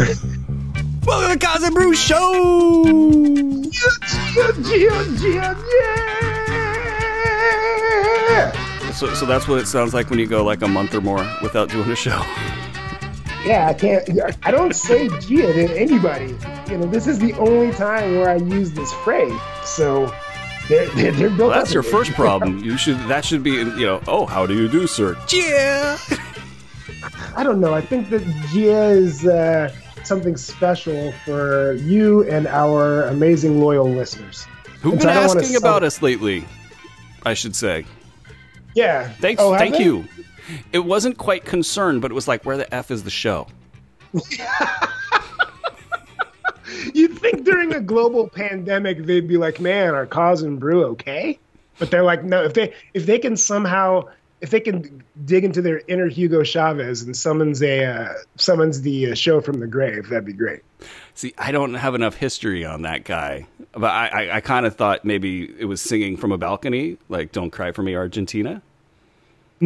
Welcome to the Koz and Bru Show. So, so that's what it sounds like when you go like a month or more without doing a show. Yeah, I can't. I don't say Gia to anybody. You know, this is the only time where I use this phrase. So they're, they're, they're built Well, that's your first problem. You should. That should be. You know. Oh, how do you do, sir? Yeah. I don't know. I think that Gia is uh, something special for you and our amazing loyal listeners. Who've And been so asking about us lately? I should say. Yeah. Thanks. Oh, thank they? you. It wasn't quite concerned, but it was like, where the f is the show? You'd think during a global pandemic they'd be like, "Man, are Koz and Bru okay?" But they're like, "No. If they if they can somehow if they can dig into their inner Hugo Chavez and summons a uh, summons the uh, show from the grave, that'd be great." See, I don't have enough history on that guy, but I, I, I kind of thought maybe it was singing from a balcony, like "Don't Cry for Me, Argentina."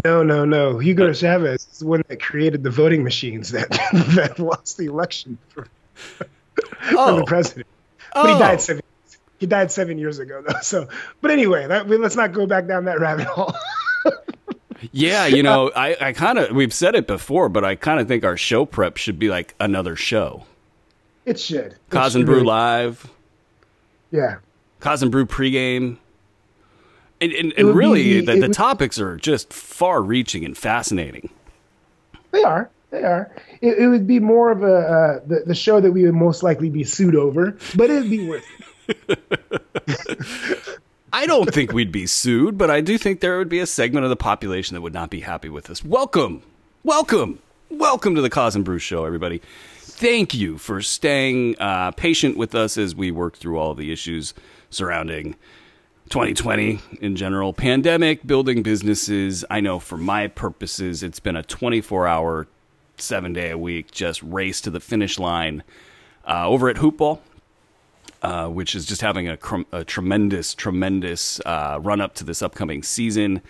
No, no, no. Hugo Chavez is the one that created the voting machines that that lost the election for, for Oh. the president. But he Oh. died seven. He died seven years ago, though. So, but anyway, that, let's not go back down that rabbit hole. Yeah, you know, I, I kind of we've said it before, but I kind of think our show prep should be like another show. It should. Koz and Bru really- Live, Yeah. Koz and Bru pregame. And, and, and really, the- the, the would- topics are just far reaching and fascinating. They are. They are. It, it would be more of a uh, the the show that we would most likely be sued over, but it'd be worth it. I don't think we'd be sued, but I do think there would be a segment of the population that would not be happy with us. Welcome, welcome, welcome to the Koz and Bru Show, everybody. Thank you for staying uh, patient with us as we work through all the issues surrounding 2020 in general, pandemic, building businesses. I know for my purposes, it's been a 24 hour, seven day a week, just race to the finish line uh, over at Hoopball uh, which is just having a, cr- a tremendous, tremendous uh, run up to this upcoming season.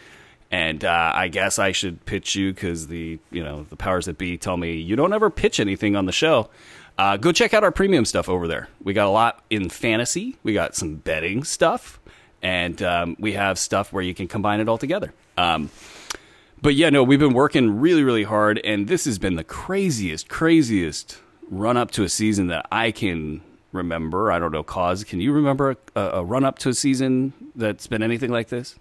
And uh, I guess I should pitch you because the you know the powers that be tell me you don't ever pitch anything on the show. Uh, go check out our premium stuff over there. We got a lot in fantasy. We got some betting stuff, and um, we have stuff where you can combine it all together. Um, but yeah, no, we've been working really, really hard, and this has been the craziest, craziest run up to a season that I can remember. I don't know, Koz can you remember a, a run up to a season that's been anything like this?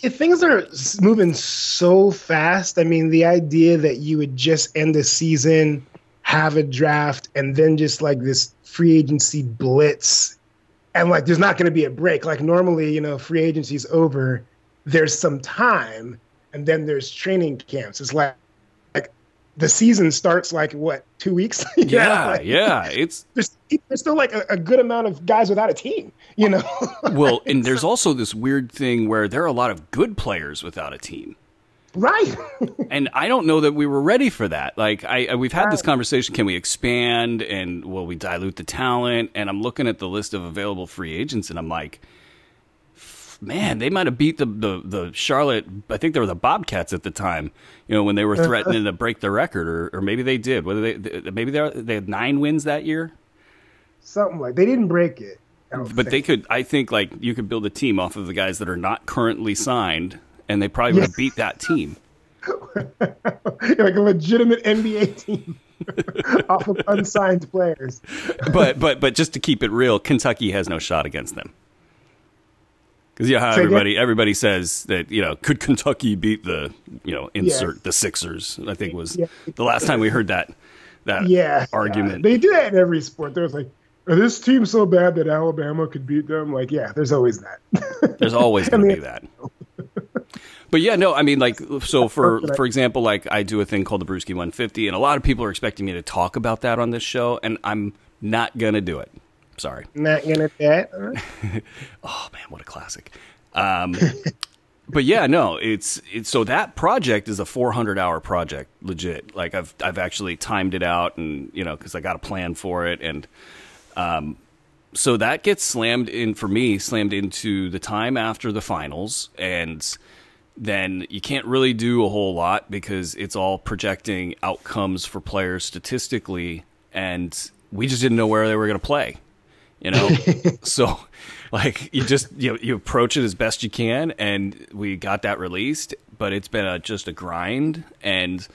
Yeah, things are moving so fast. I mean, the idea that you would just end a season, have a draft, and then just like this free agency blitz, and like there's not going to be a break. Like normally, you know, free agency's over, there's some time, and then there's training camps. It's like the season starts like what two weeks? Yeah, like, yeah. It's There's, there's still like a, a good amount of guys without a team. You know. well, and there's also this weird thing where there are a lot of good players without a team. right. and I don't know that we were ready for that. Like, I, I we've had this conversation: can we expand and will we dilute the talent? And I'm looking at the list of available free agents, and I'm like, man, they might have beat the, the the Charlotte. I think they were the Bobcats at the time. You know, when they were uh, uh, threatening to break the record, or or maybe they did. Whether they they- maybe they they had nine wins that year. Something like they didn't break it. But they could. I think like you could build a team off of the guys that are not currently signed, and they probably would have beat that team. like a legitimate NBA team off of unsigned players. but but but just to keep it real, Kentucky has no shot against them. Because yeah, how Say again? everybody everybody says that you know could Kentucky beat the you know insert Yes. the Sixers? I think was Yeah. the last time we heard that that Yeah, argument. yeah. They do that in every sport. There's like, are this team so bad that Alabama could beat them? Like, yeah, there's always that. There's always going to be that. But yeah, no, I mean, like, so for for example, like I do a thing called the Bruski 150, and a lot of people are expecting me to talk about that on this show, and I'm not gonna do it. Sorry. Not gonna huh? Oh man, what a classic. Um, but yeah, no, it's it's so that project is a 400 hour project, legit. Like I've I've actually timed it out, and you know, because I got a plan for it, and um, so that gets slammed in for me, slammed into the time after the finals, and then you can't really do a whole lot because it's all projecting outcomes for players statistically. And and we just didn't know where they were going to play. You know, so like you just you you approach it as best you can, and we got that released. But it's been a, just a grind, and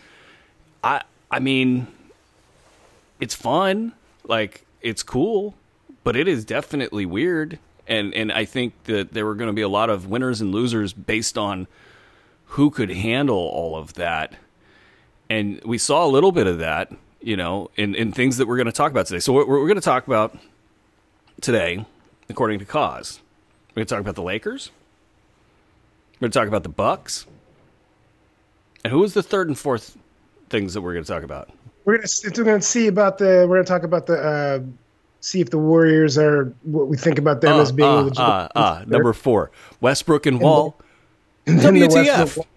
I I mean, it's fun, like it's cool, but it is definitely weird. And and I think that there were going to be a lot of winners and losers based on who could handle all of that. And we saw a little bit of that, you know, in, in things that we're going to talk about today. So what we're going to talk about today, according to Koz, we're going to talk about the Lakers. We're going to talk about the Bucks. And who was the third and fourth things that we're going to talk about? We're gonna we're gonna see about the we're gonna talk about the uh, see if the Warriors are what we think about them Uh, as being uh, legit- uh, uh, number four, Westbrook and Wall. And then the WTF. Westbrook-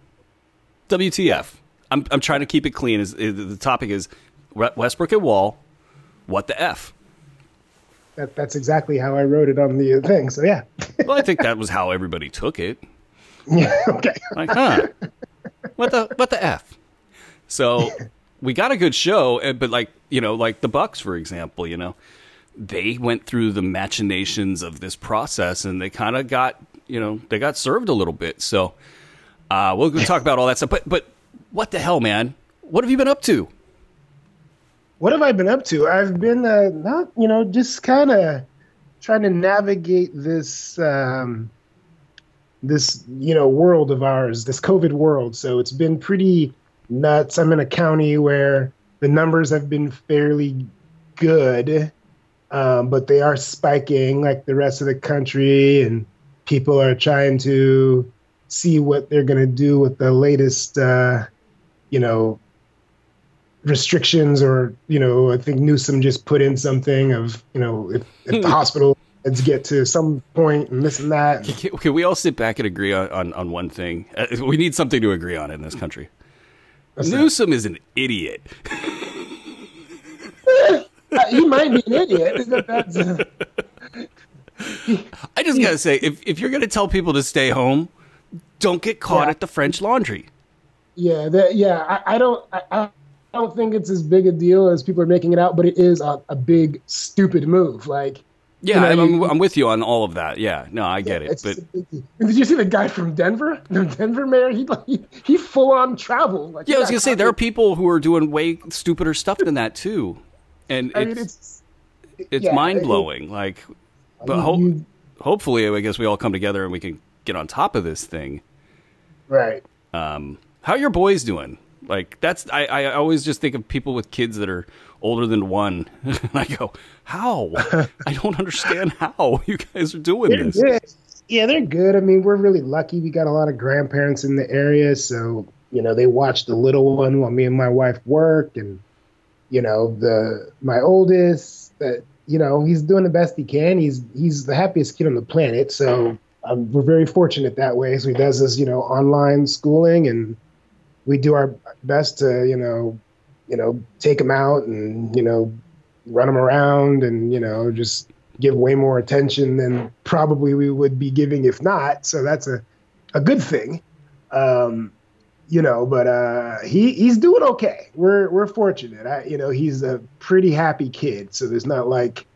WTF. I'm, I'm trying to keep it clean. Is, is The topic is Westbrook and Wall. What the F? That, that's exactly how I wrote it on the thing. So yeah, Well, I think that was how everybody took it. yeah, okay. Like, huh? What the what the f? So we got a good show, but like you know, like the Bucks, for example, you know, they went through the machinations of this process, and they kind of got you know they got served a little bit. So uh, we'll go talk about all that stuff. But but what the hell, man? What have you been up to? What have I been up to? I've been uh, not, you know, just kind of trying to navigate this, um, this, you know, world of ours, this COVID world. So it's been pretty nuts. I'm in a county where the numbers have been fairly good, um, but they are spiking like the rest of the country, and people are trying to see what they're going to do with the latest, uh, you know, restrictions or you know i think newsom just put in something of you know if, if the hospital beds get to some point and this and that Can, can we all sit back and agree on, on, on one thing? Uh, we need something to agree on in this country. What's that? Newsom is an idiot. he might be an idiot uh, I just gotta say, if if you're gonna tell people to stay home, don't get caught Yeah. at the French Laundry. yeah that, yeah I, I don't I don't think it's as big a deal as people are making it out but it is a, a big stupid move like Yeah, You know, I'm, I'm, with you on all of that. Yeah, no, I get it. But a did you see the guy from Denver? The Denver mayor, he he, he full on travel. Like, yeah, I was gonna say there are people who are doing way stupider stuff than that too, and I it's mean, it's it's yeah, mind blowing. Like, but ho- hopefully, I guess we all come together and we can get on top of this thing. right. Um, how are your boys doing? Like that's I, I always just think of people with kids that are older than one. and I go, how? I don't understand how you guys are doing They're this. good. Yeah, they're good. I mean, we're really lucky. We got a lot of grandparents in the area, so you know they watch the little one while me and my wife work, and you know the my oldest, that you know he's doing the best he can. He's he's the happiest kid on the planet, so um, we're very fortunate that way. So he does this, you know, online schooling, and we do our best to you know, you know, take them out and you know, run them around, and you know, just give way more attention than probably we would be giving if not. So that's a, a good thing. Um, you know, but uh, he he's doing okay. We're we're fortunate. I, you know, he's a pretty happy kid. So there's not like,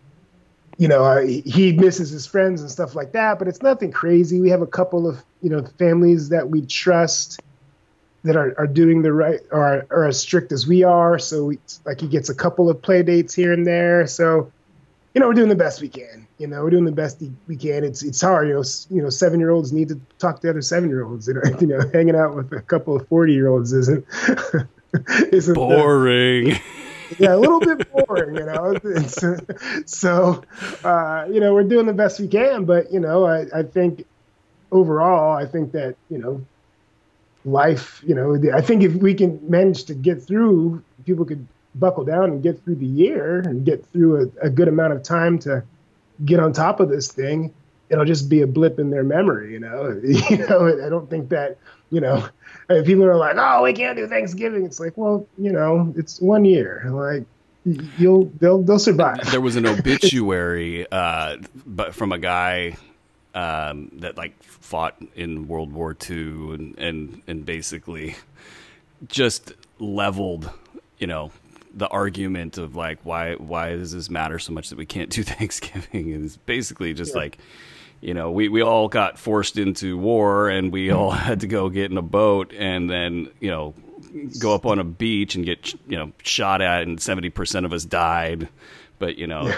you know, uh, he misses his friends and stuff like that. But it's nothing crazy. We have a couple of you know families that we trust that are, are doing the right or are, are as strict as we are. So we, like he gets a couple of play dates here and there. So you know, we're doing the best we can. You know, we're doing the best we can. It's it's hard. You know, you know, seven year olds need to talk to other seven year olds. You know, you know, hanging out with a couple of forty year olds isn't isn't Boring. yeah, a little bit boring. You know, it's, so uh, you know, we're doing the best we can. But you know, I, I think overall, I think that you know, life. You know, I think if we can manage to get through, people could buckle down and get through the year and get through a, a good amount of time to get on top of this thing. It'll just be a blip in their memory, you know. you know, I don't think that, you know, people are like, "Oh, we can't do Thanksgiving," it's like, well, you know, it's one year. Like, you'll they'll they'll survive. there was an obituary uh, but from a guy um, that like fought in World War II and, and and basically just leveled, you know, the argument of like why why does this matter so much that we can't do Thanksgiving? Is basically just like you know we we all got forced into war and we all had to go get in a boat and then you know go up on a beach and get you know shot at and 70% of us died. But you know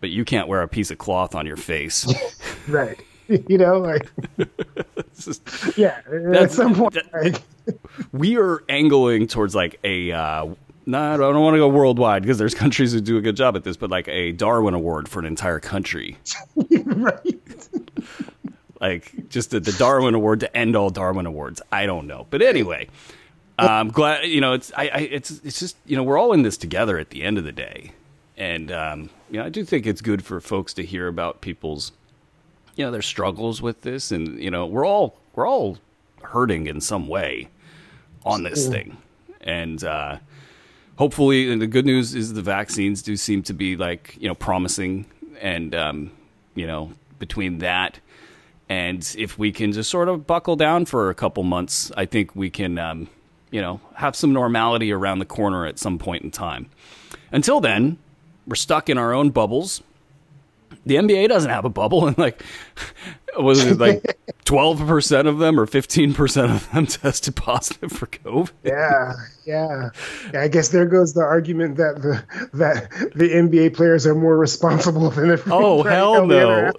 but you can't wear a piece of cloth on your face right you know like just, yeah at some point that, like, we are angling towards like a uh no, I don't want to go worldwide because there's countries who do a good job at this, but like a Darwin Award for an entire country. right. like just the, the, Darwin Award to end all Darwin Awards. I don't know, but anyway, I'm glad you know it's I, I it's it's just you know we're all in this together at the end of the day, and um, you know I do think it's good for folks to hear about people's you know their struggles with this, and you know we're all we're all hurting in some way on this thing, and. uh hopefully, and the good news is the vaccines do seem to be like you know promising, and um, you know between that and if we can just sort of buckle down for a couple months, I think we can um, you know have some normality around the corner at some point in time. Until then, we're stuck in our own bubbles. The NBA doesn't have a bubble, and like was it like twelve percent of them or fifteen percent of them tested positive for COVID? Yeah, yeah, yeah. I guess there goes the argument that the that the NBA players are more responsible than oh, the oh hell no.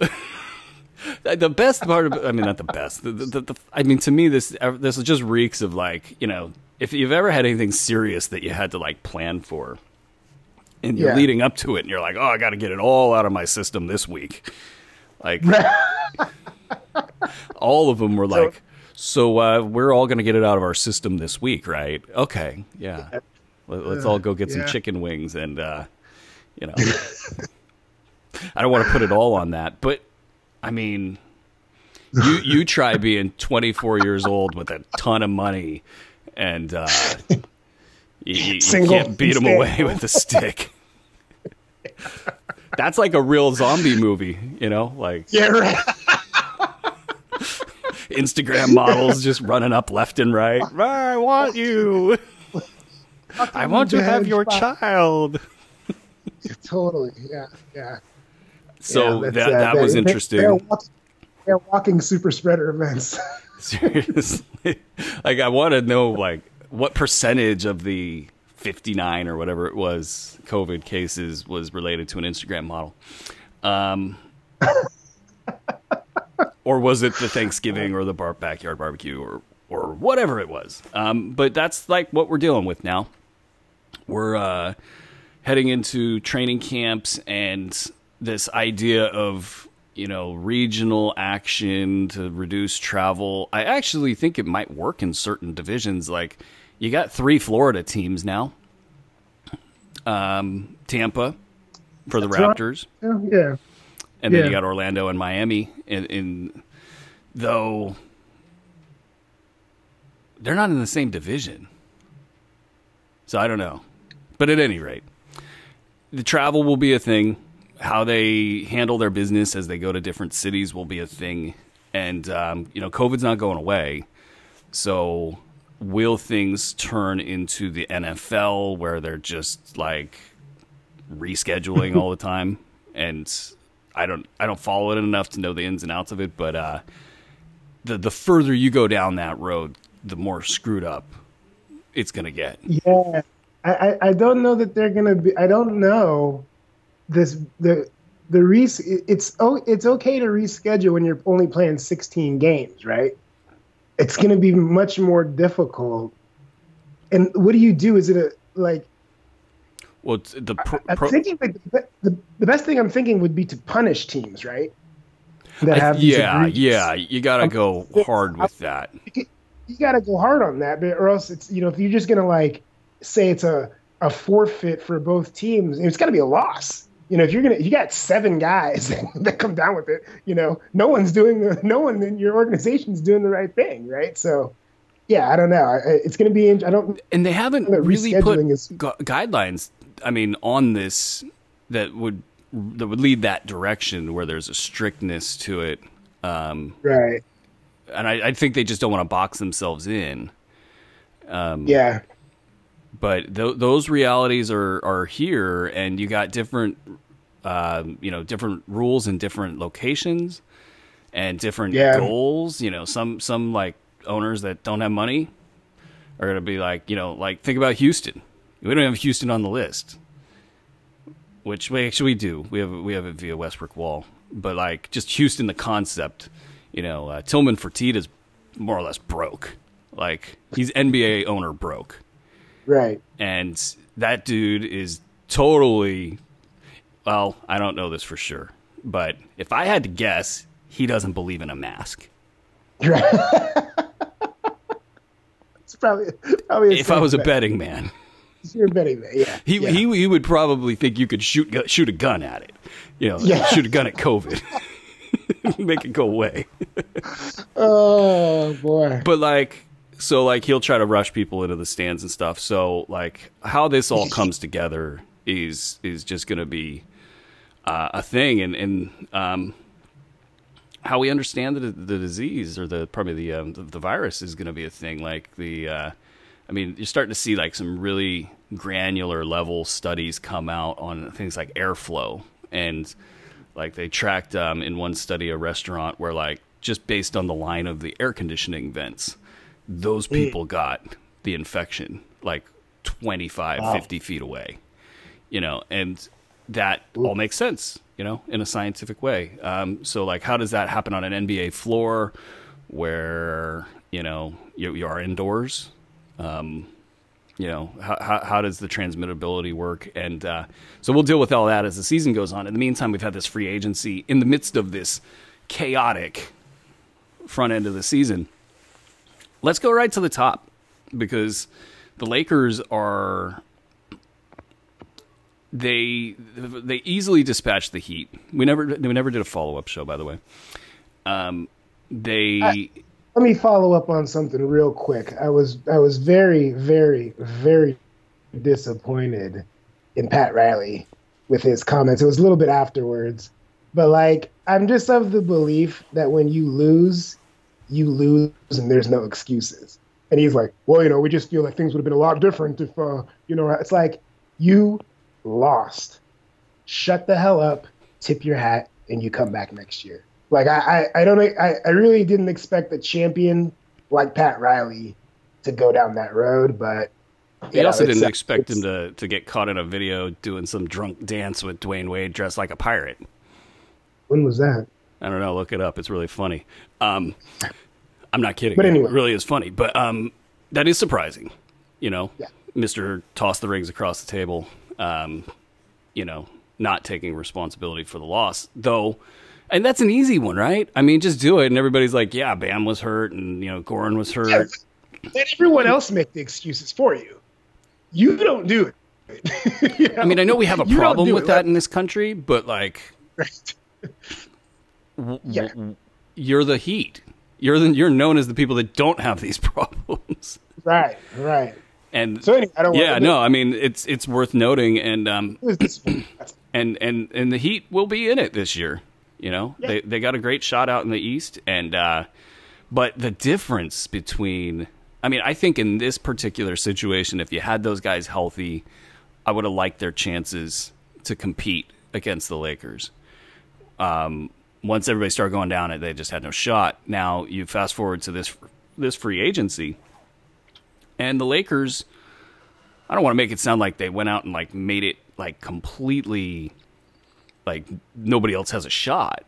the best part of I mean not the best. The, the, the, I mean to me this this just reeks of like you know if you've ever had anything serious that you had to like plan for, and you're yeah. leading up to it, and you're like, oh, I got to get it all out of my system this week. Like all of them were so, like, so uh, we're all going to get it out of our system this week, right? Okay, yeah. Let, us all go get some chicken wings and uh, you know. I don't want to put it all on that, but I mean, you you try being 24 years old with a ton of money, and uh, you, you, you can't beat them away with a stick. That's like a real zombie movie, you know? Like yeah, right. Instagram models just running up left and right. I want you. I want to have your child. totally. Yeah. Yeah. So yeah, that, uh, that was interesting. They're walking, they're walking super spreader events. Seriously, like I want to know like what percentage of the 59 or whatever it was COVID cases was related to an Instagram model. Um, or was it the Thanksgiving or the bar- backyard barbecue or or whatever it was? Um, but that's like what we're dealing with now. We're uh, heading into training camps and this idea of you know regional action to reduce travel. I actually think it might work in certain divisions. Like you got three Florida teams now. Um, Tampa for the Raptors. Yeah. And then yeah. you got Orlando and Miami. In, in though they're not in the same division. So I don't know. But at any rate, the travel will be a thing how they handle their business as they go to different cities will be a thing. And, um, you know, COVID's not going away. So will things turn into the NFL where they're just like rescheduling all the time? And I don't, I don't follow it enough to know the ins and outs of it. But uh, the the further you go down that road, the more screwed up it's going to get. Yeah. I, I don't know that they're going to be, I don't know this the the re it's oh it's okay to reschedule when you're only playing 16 games, right? It's going to be much more difficult. And what do you do? Is it a like? Well, the pro, I'm thinking like the, the, the best thing I'm thinking would be to punish teams, right? That have yeah, yeah. You got to go hard with that. You, got to go hard on that, or else it's you know if you're just gonna like say it's a a forfeit for both teams, it's got to be a loss you know, if you're gonna, you got seven guys that come down with it. You know, no one's doing the, no one in your organization's doing the right thing, right? So, yeah, I don't know. It's gonna be. I don't. And they haven't really put is, gu- guidelines. I mean, on this that would that would lead that direction where there's a strictness to it. Um, right. And I, I think they just don't want to box themselves in. Um, yeah. But th- those realities are are here, and you got different, um, you know, different rules in different locations and different Yeah. goals. You know, some some like owners that don't have money are going to be like, you know, like think about Houston. We don't have Houston on the list, which we actually we do. We have we have it via Westbrook Wall, but like just Houston, the concept. You know, uh, Tillman Fertitta's more or less broke. Like he's NBA owner broke, Right. and that dude is totally. Well, I don't know this for sure, but if I had to guess, he doesn't believe in a mask. It's probably probably. A If I was a betting man. you're betting that, yeah. He, yeah. he he would probably think you could shoot shoot a gun at it, you know, Yeah. shoot a gun at COVID, make it go away. Oh boy. But like, so like he'll try to rush people into the stands and stuff. So like, how this all comes together is is just going to be uh, a thing, and and um, how we understand the the disease or the probably the um, the, the virus is going to be a thing. Like the, uh, I mean, you're starting to see like some really granular level studies come out on things like airflow and like they tracked um, in one study a restaurant where like just based on the line of the air conditioning vents those people got the infection like 25 Wow. 50 feet away you know and that all makes sense you know in a scientific way. Um, so like how does that happen on an nba floor where you know you, you are indoors? Um, you know how, how, how does the transmittability work? And uh, so we'll deal with all that as the season goes on. In the meantime we've had this free agency in the midst of this chaotic front end of the season let's go right to the top because the lakers are they they easily dispatched the heat we never we never did a follow-up show by the way um, they I- Let me follow up on something real quick. I was I was very very very disappointed in Pat Riley with his comments. It was a little bit afterwards, but like I'm just of the belief that when you lose, you lose and there's no excuses. And he's like, well, you know, we just feel like things would have been a lot different if, uh, you know, it's like you lost. Shut the hell up, tip your hat, and you come back next year. Like I, I, I don't, I, I really didn't expect a champion like Pat Riley to go down that road, but He you know, also it's- didn't expect him to, to get caught in a video doing some drunk dance with Dwyane Wade dressed like a pirate. When was that? I don't know. Look it up. It's really funny. Um, I'm not kidding. But anyway. it really is funny. But um, that is surprising. You know, Yeah. Mister toss the rings across the table. Um, you know, not taking responsibility for the loss, though. And that's an easy one, right? I mean, just do it, and everybody's like, "Yeah, Bam was hurt, and you know, Goran was hurt." Let everyone else make the excuses for you. You don't do it. You I mean, I know we have a You problem with it. that in this country, but like, Right. W- Yeah. w- you're the heat. You're the, you're known as the people that don't have these problems. right, right. And So anyway, I don't. yeah, no, I mean it's it's worth noting, and um, It was disappointing. That's- and and and the Heat will be in it this year. You know, Yeah. they they got a great shot out in the East, and uh, but the difference between, I mean, I think in this particular situation, if you had those guys healthy, I would have liked their chances to compete against the Lakers. Um, once everybody started going down, it they just had no shot. Now you fast forward to this this free agency, and the Lakers. I don't want to make it sound like they went out and like made it like completely like nobody else has a shot.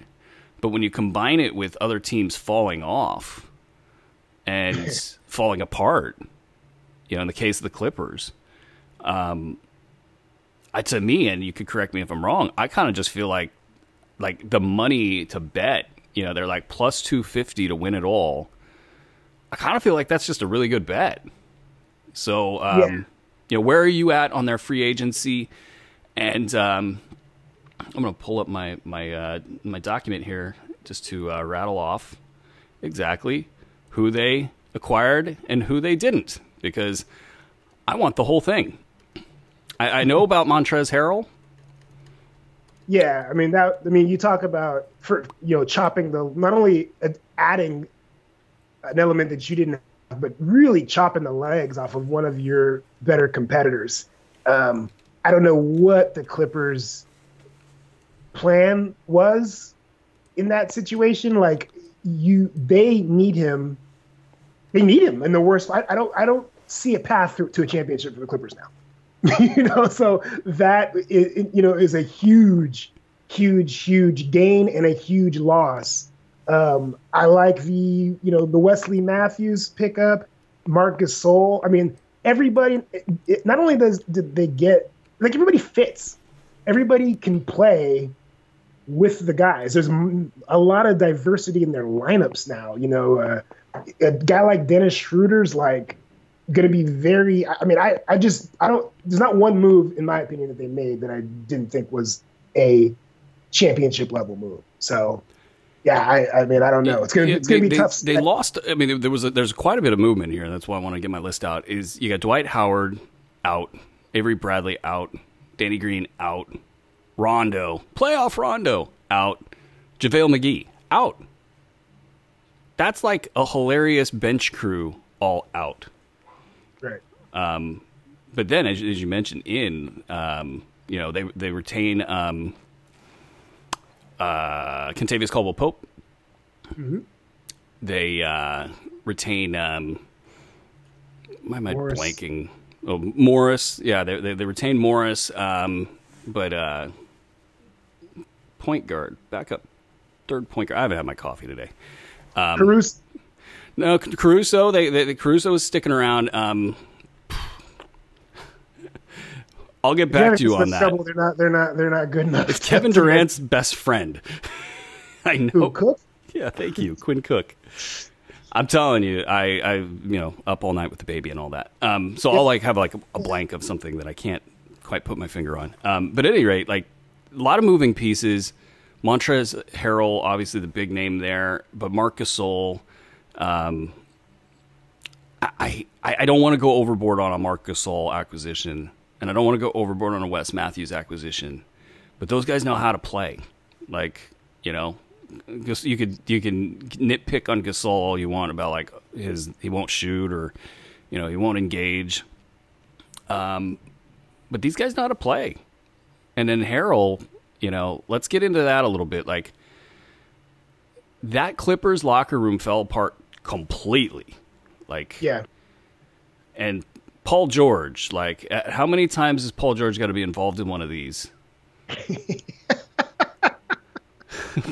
But when you combine it with other teams falling off and falling apart, you know, in the case of the Clippers, um, I, to me, and you could correct me if I'm wrong, I kind of just feel like like the money to bet, you know, they're like plus 250 to win it all. I kind of feel like that's just a really good bet. So, um, Yeah. you know, where are you at on their free agency? And um, I'm going to pull up my my uh, my document here just to uh, rattle off exactly who they acquired and who they didn't, because I want the whole thing. I, I know about Montrez Harrell. Yeah, I mean that. I mean, you talk about for you know chopping the not only adding an element that you didn't have, but really chopping the legs off of one of your better competitors. Um, I don't know what the Clippers' plan was in that situation. Like you, they need him. They need him in the worst. I, I don't. I don't see a path to, to a championship for the Clippers now. you know, so that is, you know is a huge, huge, huge gain and a huge loss. Um, I like the you know the Wesley Matthews pickup, Marcus Gasol. I mean, everybody. It, not only does did they get like everybody fits, everybody can play with the guys. There's a lot of diversity in their lineups now. You know, uh, a guy like Dennis Schroeder's like going to be very. I mean, I I just I don't. There's not one move in my opinion that they made that I didn't think was a championship level move. So yeah, I, I mean, I don't know. It's gonna, it's gonna be they, tough. They lost. I mean, there was a, there's quite a bit of movement here. That's why I want to get my list out. Is you got Dwight Howard out, Avery Bradley out, Danny Green out, Rondo playoff Rondo out, JaVale McGee out. That's like a hilarious bench crew all out. Right. Um, but then, as, as you mentioned, in um, you know they they retain um, uh, Kentavious Caldwell Pope. Mm-hmm. They uh, retain. Um, why am I Morris. blanking? Oh, Morris. Yeah, they they, they retain Morris, um, but uh, point guard, backup, third point guard. I haven't had my coffee today. Um, Caruso. No, Caruso. They, they, Caruso is sticking around. Um, I'll get back to you on that. Trouble. They're not. They're not. They're not good enough. It's Kevin Durant's best friend. I know. Who Cook? Yeah, thank you, Quinn Cook. I'm telling you, I, I, you know, up all night with the baby and all that. Um, so I'll like have like a, a blank of something that I can't quite put my finger on. Um, but at any rate, like a lot of moving pieces. Montrez Harrell, obviously the big name there, but Marc Gasol. Um, I, I I don't want to go overboard on a Marc Gasol acquisition, and I don't want to go overboard on a Wes Matthews acquisition, but those guys know how to play. Like you know, you could you can nitpick on Gasol all you want about like his he won't shoot or you know he won't engage. Um, but these guys know how to play, and then Harrell, you know, let's get into that a little bit. Like that Clippers locker room fell apart completely. Like Yeah. and Paul George, like uh, how many times has Paul George got to be involved in one of these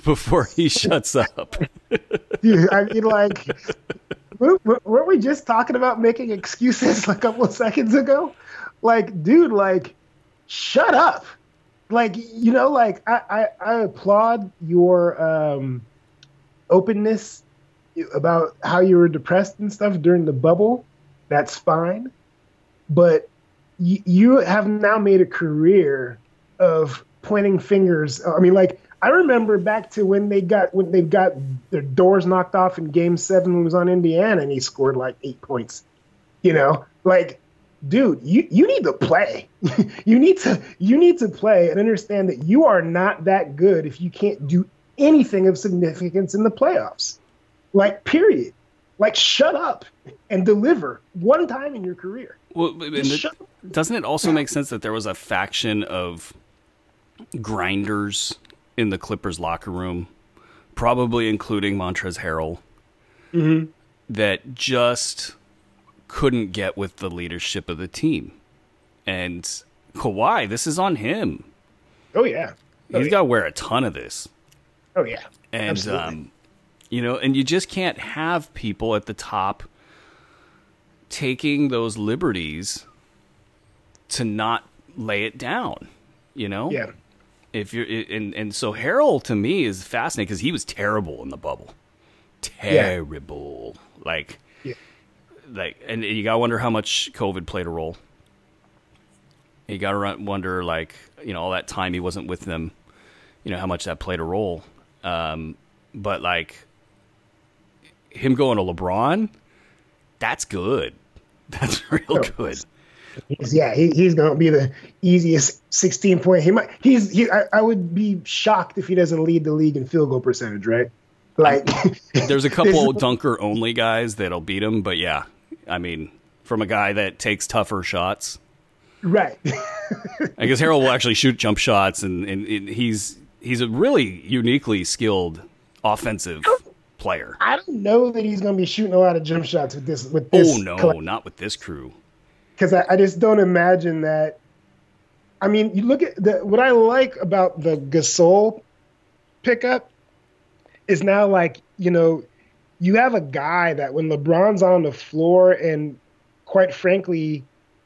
before he shuts up? Dude, I mean, like, weren't weren't we just talking about making excuses a couple of seconds ago? Like, dude, like, shut up. Like, you know, like, I, I, I applaud your um, openness about how you were depressed and stuff during the bubble. That's fine. But y- you have now made a career of pointing fingers. I mean, like, I remember back to when they got when they got their doors knocked off in Game Seven when it was on Indiana, and he scored like eight points. You know, like, dude, you you need to play. you need to you need to play and understand that you are not that good if you can't do anything of significance in the playoffs. Like, period. Like, shut up and deliver one time in your career. Well, doesn't it also make sense that there was a faction of grinders in the Clippers locker room, probably including Montrez Harrell, Mhm. that just couldn't get with the leadership of the team. And Kawhi, this is on him. Oh yeah. Oh, He's yeah. got to wear a ton of this. Oh yeah. And um, you know, and you just can't have people at the top taking those liberties to not lay it down. You know, Yeah. If you're and and so Harrell to me is fascinating because he was terrible in the bubble, terrible. Like, Yeah. like, and you gotta wonder how much COVID played a role. You gotta run- wonder, like, you know, all that time he wasn't with them, you know, how much that played a role. Um, but like, him going to LeBron, that's good. That's real good. He's, yeah, he, he's going to be the easiest 16 point. He might. He's. He, I, I would be shocked if he doesn't lead the league in field goal percentage. Right. Like, there's a couple dunker only guys that'll beat him, but yeah, I mean, from a guy that takes tougher shots. Right. I guess Harrell will actually shoot jump shots, and, and, and he's he's a really uniquely skilled offensive player. I don't know that he's going to be shooting a lot of jump shots with this. With this oh no, collection. not with this crew. Because I, I, just don't imagine that. I mean, you look at the what I like about the Gasol pickup is now like you know you have a guy that when LeBron's on the floor and quite frankly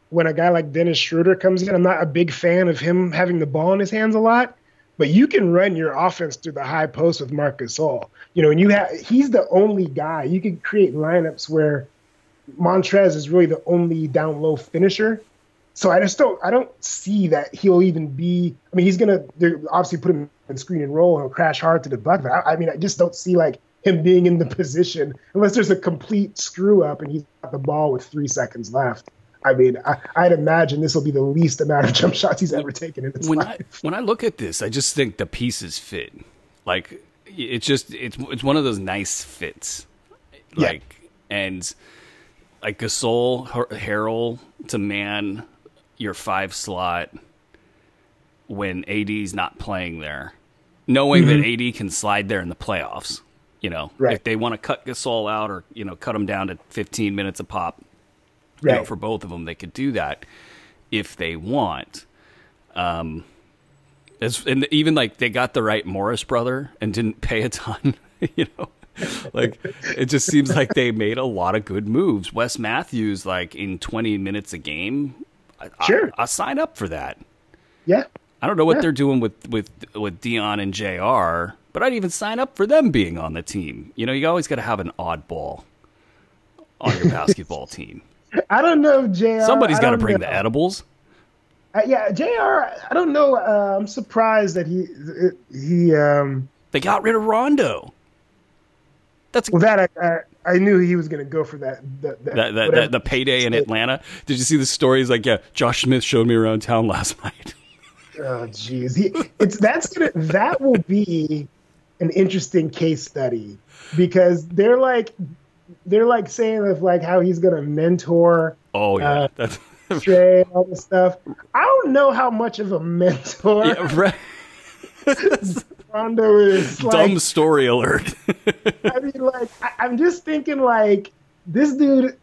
when a guy like Dennis Schroeder comes in, I'm not a big fan of him having the ball in his hands a lot. But you can run your offense through the high post with Marcus Gasol. You know, and you have he's the only guy you can create lineups where Montrez is really the only down low finisher. So I just don't I don't see that he'll even be. I mean, he's gonna obviously put him in screen and roll and crash hard to the bucket. I, I mean, I just don't see like him being in the position unless there's a complete screw up and he's got the ball with three seconds left. I mean, I, would imagine this will be the least amount of jump shots he's ever taken in his when life. I, when I look at this, I just think the pieces fit. Like it's just it's it's one of those nice fits. Like yeah. and like Gasol, Harrell to man your five slot when AD's not playing there, knowing mm-hmm. that AD can slide there in the playoffs. You know, right. if they want to cut Gasol out or you know cut him down to 15 minutes a pop, right. know, for both of them. They could do that if they want. Um, as, and even like they got the right Morris brother and didn't pay a ton, you know. like it just seems like they made a lot of good moves. Wes Matthews, like in 20 minutes a game, sure, I, will sign up for that. Yeah, I don't know what yeah. they're doing with with with Dion and Jr. But I'd even sign up for them being on the team. You know, you always got to have an oddball on your basketball team. I don't know, if Jr. Somebody's got to bring know. the edibles. Uh, yeah, Jr. I don't know. Uh, I'm surprised that he he. Um, they got rid of Rondo. That's well, that I, I, I knew he was going to go for that. That, that, that, that, the payday in Atlanta. Did you see the stories? Like, yeah, Josh Smith showed me around town last night. oh, jeez, it's that's gonna that will be an interesting case study because they're like they're like saying of like how he's gonna mentor. Oh yeah, uh, that's Trae all this stuff. I don't know how much of a mentor. Yeah, right. Rondo is like, dumb story alert. I mean, like I, I'm just thinking like this dude.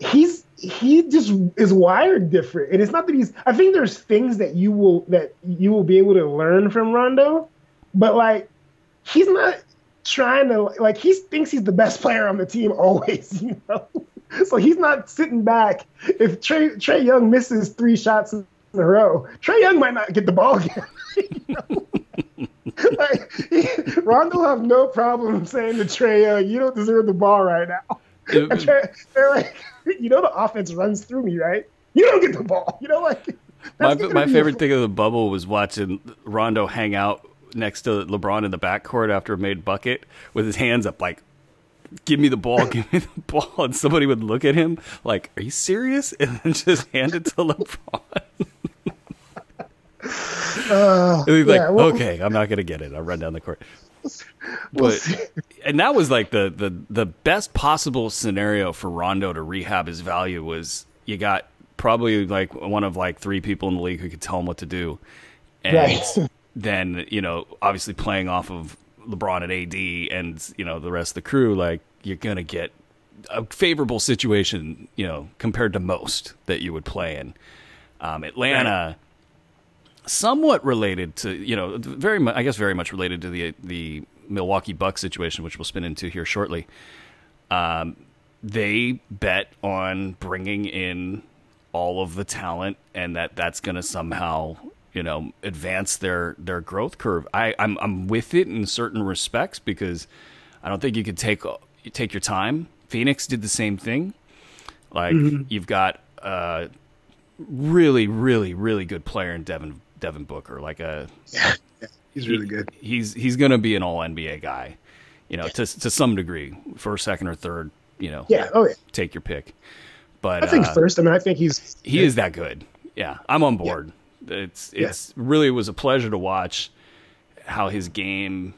He's he just is wired different, and it's not that he's. I think there's things that you will that you will be able to learn from Rondo, but like he's not trying to like he thinks he's the best player on the team always, you know. So he's not sitting back. If Trey Trae Young misses three shots in a row, Trae Young might not get the ball again. you know? like he, Rondo have no problem saying to Trae Young, "You don't deserve the ball right now." Trae, they're like, "You know, the offense runs through me, right? You don't get the ball." You know, like. My, my favorite thing of the bubble was watching Rondo hang out next to LeBron in the backcourt after a made bucket with his hands up, like, give me the ball, give me the ball. And somebody would look at him like, are you serious? And then just hand it to LeBron. Uh, and he's like, yeah, well, okay, I'm not going to get it. I'll run down the court. But, and that was like the, the, the best possible scenario for Rondo to rehab his value was you got probably like one of like three people in the league who could tell him what to do. And right then you know obviously playing off of LeBron and AD and you know the rest of the crew, like you're gonna get a favorable situation, you know, compared to most that you would play in. Um, Atlanta, right. somewhat related to you know very much, I guess very much related to the the Milwaukee Bucks situation, which we'll spin into here shortly. Um, they bet on bringing in all of the talent, and that that's going to somehow you know advance their their growth curve. I I'm I'm with it in certain respects because I don't think you could take take your time. Phoenix did the same thing. Like mm-hmm. you've got a really really really good player in Devin Devin Booker. Like a yeah, yeah he's really he, good. He's he's going to be an All NBA guy. You know, yeah. to to some degree, first, second, or third. You know, yeah, oh yeah, take your pick. But I think uh, first. I mean, I think he's he is that good. Yeah, I'm on board. It's it's yeah. really was a pleasure to watch how his game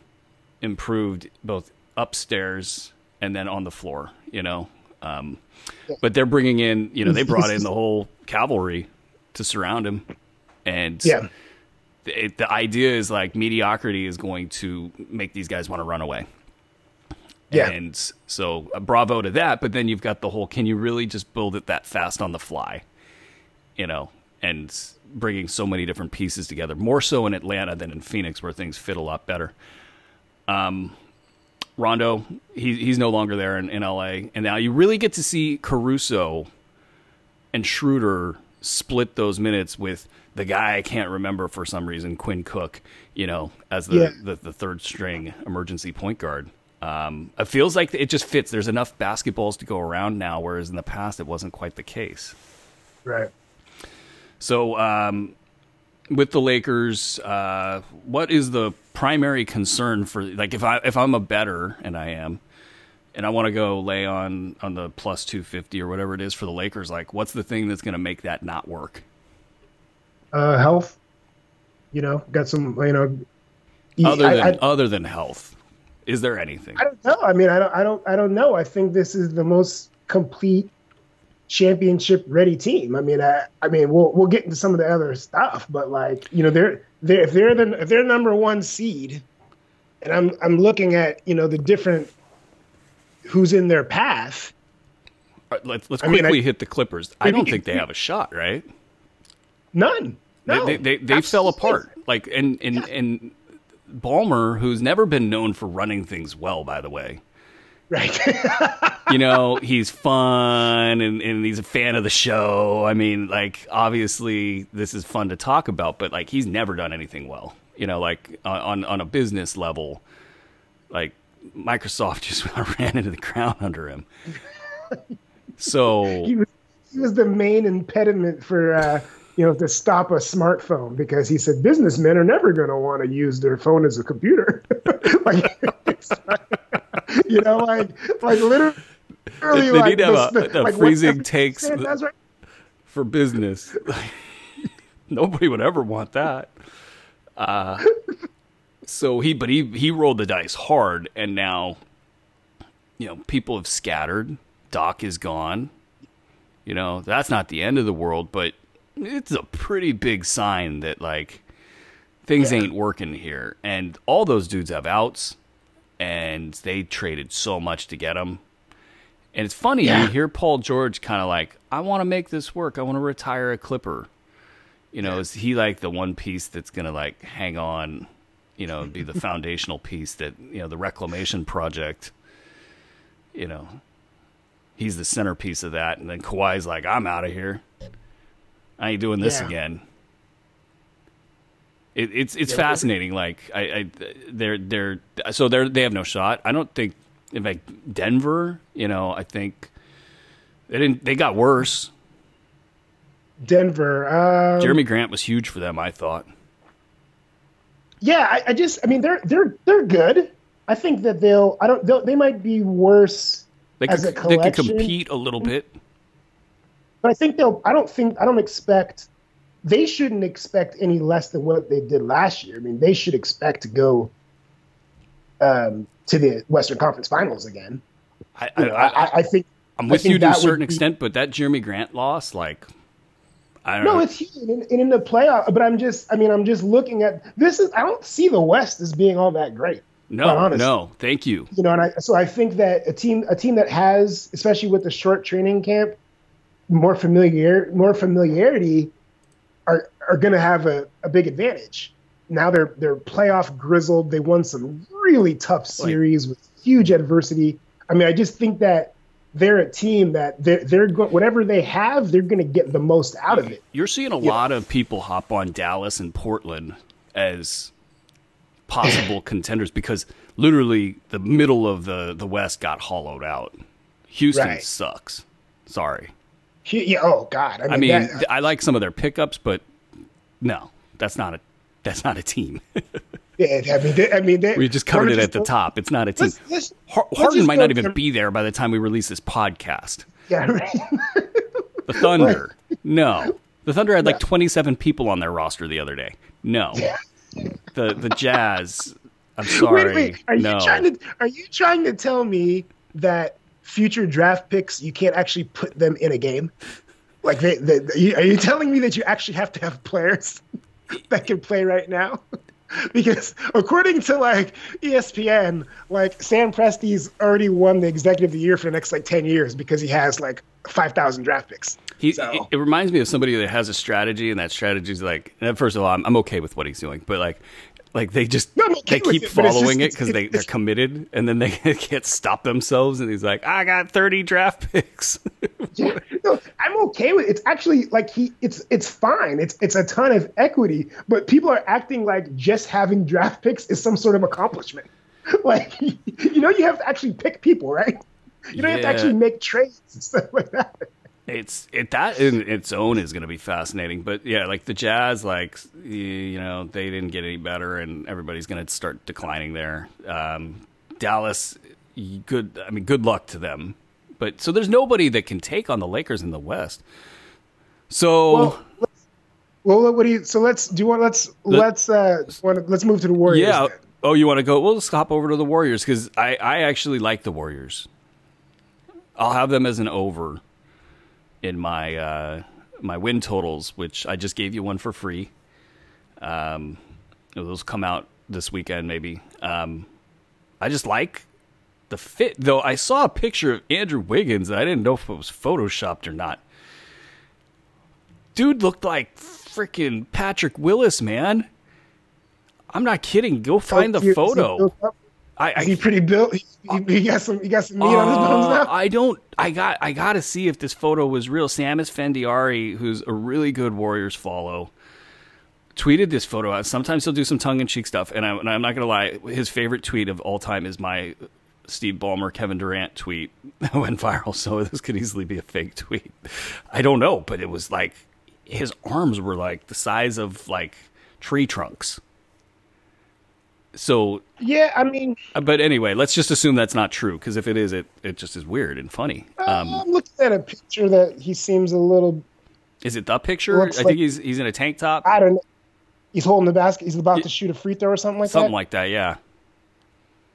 improved both upstairs and then on the floor. You know, um, but they're bringing in. You know, they brought in the whole cavalry to surround him, and Yeah. it, the idea is like mediocrity is going to make these guys want to run away. Yeah. And so uh, bravo to that. But then you've got the whole can you really just build it that fast on the fly? You know, and bringing so many different pieces together, more so in Atlanta than in Phoenix, where things fit a lot better. Um, Rondo, he, he's no longer there in, in LA. And now you really get to see Caruso and Schroeder split those minutes with the guy I can't remember for some reason, Quinn Cook, you know, as the, Yeah. the, the third string emergency point guard. Um, it feels like it just fits. There's enough basketballs to go around now, whereas in the past it wasn't quite the case. Right. So, um, with the Lakers, uh, what is the primary concern for like if I if I'm a better and I am, and I want to go lay on on the plus two fifty or whatever it is for the Lakers, like what's the thing that's going to make that not work? Uh, health. You know, got some. You know. Other I- than I- other than health, is there anything? I don't know. I mean, I don't, I don't, I don't know. I think this is the most complete championship ready team. I mean, I, I mean, we'll we'll get into some of the other stuff, but like, you know, they're they if they're the if they're number one seed, and I'm I'm looking at you know the different who's in their path. Right, let's let's I mean, quickly I- hit the Clippers. I don't think they have a shot, right? None. No. they they, they fell apart. Like and and and Ballmer, who's never been known for running things well, by the way. Right. you know, he's fun and, and he's a fan of the show. I mean, like, obviously, this is fun to talk about, but like, he's never done anything well. You know, like on on a business level, like Microsoft just ran into the ground under him. So he was he was the main impediment for uh, you know to stop a smartphone because he said businessmen are never going to want to use their phone as a computer. like, like, you know, like like literally. They- they like, need to have a- a like, freezing takes right- for business, nobody would ever want that. Uh, so he, but he he rolled the dice hard, and now, you know, people have scattered. Doc is gone. You know, that's not the end of the world, but it's a pretty big sign that like things Yeah. ain't working here. And all those dudes have outs, and they traded so much to get them. And it's funny, Yeah. you hear Paul George kind of like, I want to make this work. I want to retire a Clipper. You know, is he like the one piece that's going to like hang on, you know, be the foundational piece that, you know, the reclamation project, you know, he's the centerpiece of that. And then Kawhi's like, I'm out of here. I ain't doing this Yeah. again. It, it's it's Yeah, fascinating. Like I, I, they're they're so they're they have no shot. I don't think in like Denver. You know, I think they didn't. They got worse. Denver. Um, Jerami Grant was huge for them. I thought. Yeah, I, I just, I mean, they're they're they're good. I think that they'll. I don't. They'll, they might be worse, They As could they could compete a little bit. But I think they'll. I don't think. I don't expect. They shouldn't expect any less than what they did last year. I mean, they should expect to go um, to the Western Conference Finals again. I, You I, know, I, I, think. I'm with think you to a certain be- extent, but that Jerami Grant loss, like, I don't know. No, know. it's huge and in, in the playoff. But I'm just. I mean, I'm just looking at this. Is I don't see the West as being all that great. no, no, thank you. you know, and I so I think that a team a team that has, especially with the short training camp, more familiar more familiarity, are are going to have a, a big advantage. Now they're they're playoff grizzled. They won some really tough series with huge adversity. I mean, I just think that they're a team that they're they're go- whatever they have, they're going to get the most out of it. You're seeing a lot of people hop on Dallas and Portland as possible contenders because literally the middle of the, the West got hollowed out. Houston Right. sucks. Sorry. Yeah. Oh God. I mean, I mean, that- I like some of their pickups, but no, that's not a that's not a team. yeah, I mean, they, I mean, they, we just covered it at the top. It's not a team. Let's, let's, Har- let's Harden might not even to- be there by the time we release this podcast. yeah, right. The Thunder, no. The Thunder had like 27 people on their roster the other day. No. The the Jazz, I'm sorry. Wait, wait. Are no. you trying to are you trying to tell me that future draft picks you can't actually put them in a game? Like they, they, they- are you telling me that you actually have to have players that can play right now? because according to like ESPN, like Sam Presti's already won the executive of the year for the next like 10 years because he has like 5,000 draft picks. He, So- it, it reminds me of somebody that has a strategy, and that strategy is like. First of all, I'm, I'm okay with what he's doing, but like, like they just okay they keep it, following just- it because they they're committed, and then they can't stop themselves. And he's like, I got 30 draft picks. Yeah, no, I'm okay with it. It's actually like he it's it's fine. It's it's a ton of equity, but people are acting like just having draft picks is some sort of accomplishment. Like you know you have to actually pick people, right? You don't have to actually make trades and stuff like that. It's it that in its own is going to be fascinating. But yeah, like the Jazz, like y- you know, they didn't get any better, and everybody's going to start declining there. Um, Dallas, good. I mean, good luck to them. But so there's nobody that can take on the Lakers in the West. So Well, well, what do you? So let's do you want let's let's uh want let's move to the Warriors. yeah. then. Oh, you want to go? Well, let's hop over to the Warriors because I I actually like the Warriors. I'll have them as an over in my uh, my win totals, which I just gave you one for free. Um, those come out this weekend, maybe. Um, I just like the fit, though. I saw a picture of Andrew Wiggins, and I didn't know if it was photoshopped or not. Dude looked like freaking Patrick Willis, man. I'm not kidding. Go find the Is he- photo. I, Is he pretty built? He, he, he got some. He got some meat on his bones uh, now. I don't. I got. I got to see if this photo was real. Sam Esfandiari, who's a really good Warriors follow, tweeted this photo out. Sometimes he'll do some tongue in cheek stuff, and, I, and I'm not gonna lie. His favorite tweet of all time is my Steve Ballmer Kevin Durant tweet that went viral. So this could easily be a fake tweet. I don't know, but it was like his arms were like the size of like tree trunks. So Yeah, I mean, uh, But anyway, let's just assume that's not true because if it is, it it just is weird and funny. Um, I'm looking at a picture that he seems a little. is it the picture? I think like- he's he's in a tank top, I don't know. He's holding the basket. He's about to shoot a free throw or something like something that. Something like that. Yeah,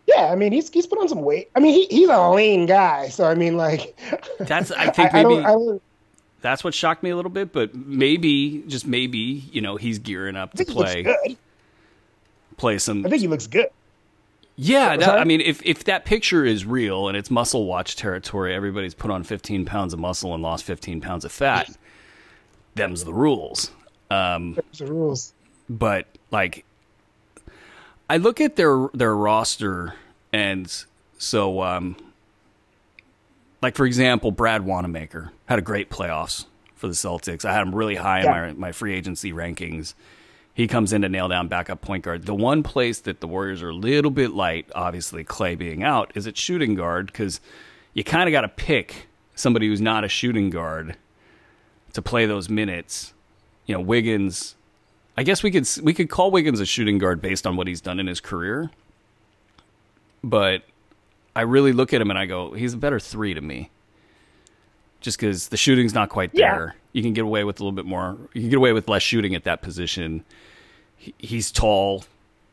Yeah, I mean, he's he's put on some weight. I mean, he, he's a lean guy, so I mean, like, that's I think I, I maybe don't, I don't that's what shocked me a little bit. But maybe just maybe you know he's gearing up to play. Play some. I think he looks good. Yeah, that, I mean, if if that picture is real and it's muscle watch territory, everybody's put on 15 pounds of muscle and lost 15 pounds of fat. Them's the rules. Um, the rules. but like I look at their their roster and so um like for example Brad Wanamaker had a great playoffs for the Celtics. I had him really high Yeah. in my my free agency rankings. He comes in to nail down backup point guard. The one place that the Warriors are a little bit light, obviously Klay being out, is at shooting guard because you kind of got to pick somebody who's not a shooting guard to play those minutes. You know, Wiggins. I guess we could we could call Wiggins a shooting guard based on what he's done in his career. But I really look at him and I go, he's a better three to me. Just because the shooting's not quite Yeah. there, you can get away with a little bit more. You can get away with less shooting at that position. He, he's tall,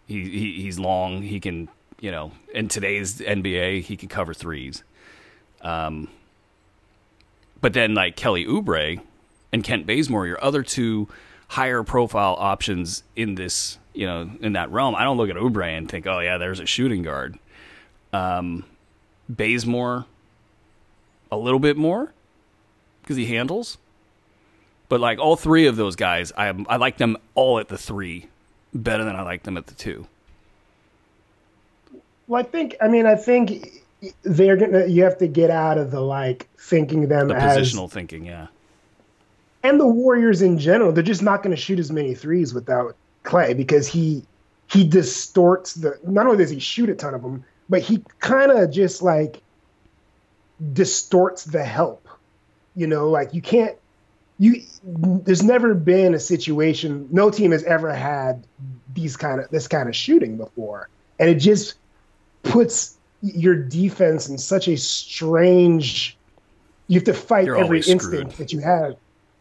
he, he he's long. He can, you know, in today's NBA, he can cover threes. Um, but then like Kelly Oubre and Kent Bazemore, your other two higher profile options in this, you know, in that realm. I don't look at Oubre and think, oh yeah, there's a shooting guard. Um, Bazemore, a little bit more because he handles. But like all three of those guys, I I like them all at the three better than I like them at the two. Well, I think. I mean, I think they're gonna. You have to get out of the like thinking them The as positional thinking, yeah. and the Warriors in general. They're just not going to shoot as many threes without Klay because he he distorts the. Not only does he shoot a ton of them, but he kind of just like distorts the help. You know, like you can't. You there's never been a situation. No team has ever had these kind of this kind of shooting before, and it just puts your defense in such a strange. You have to fight You're every instinct that you have.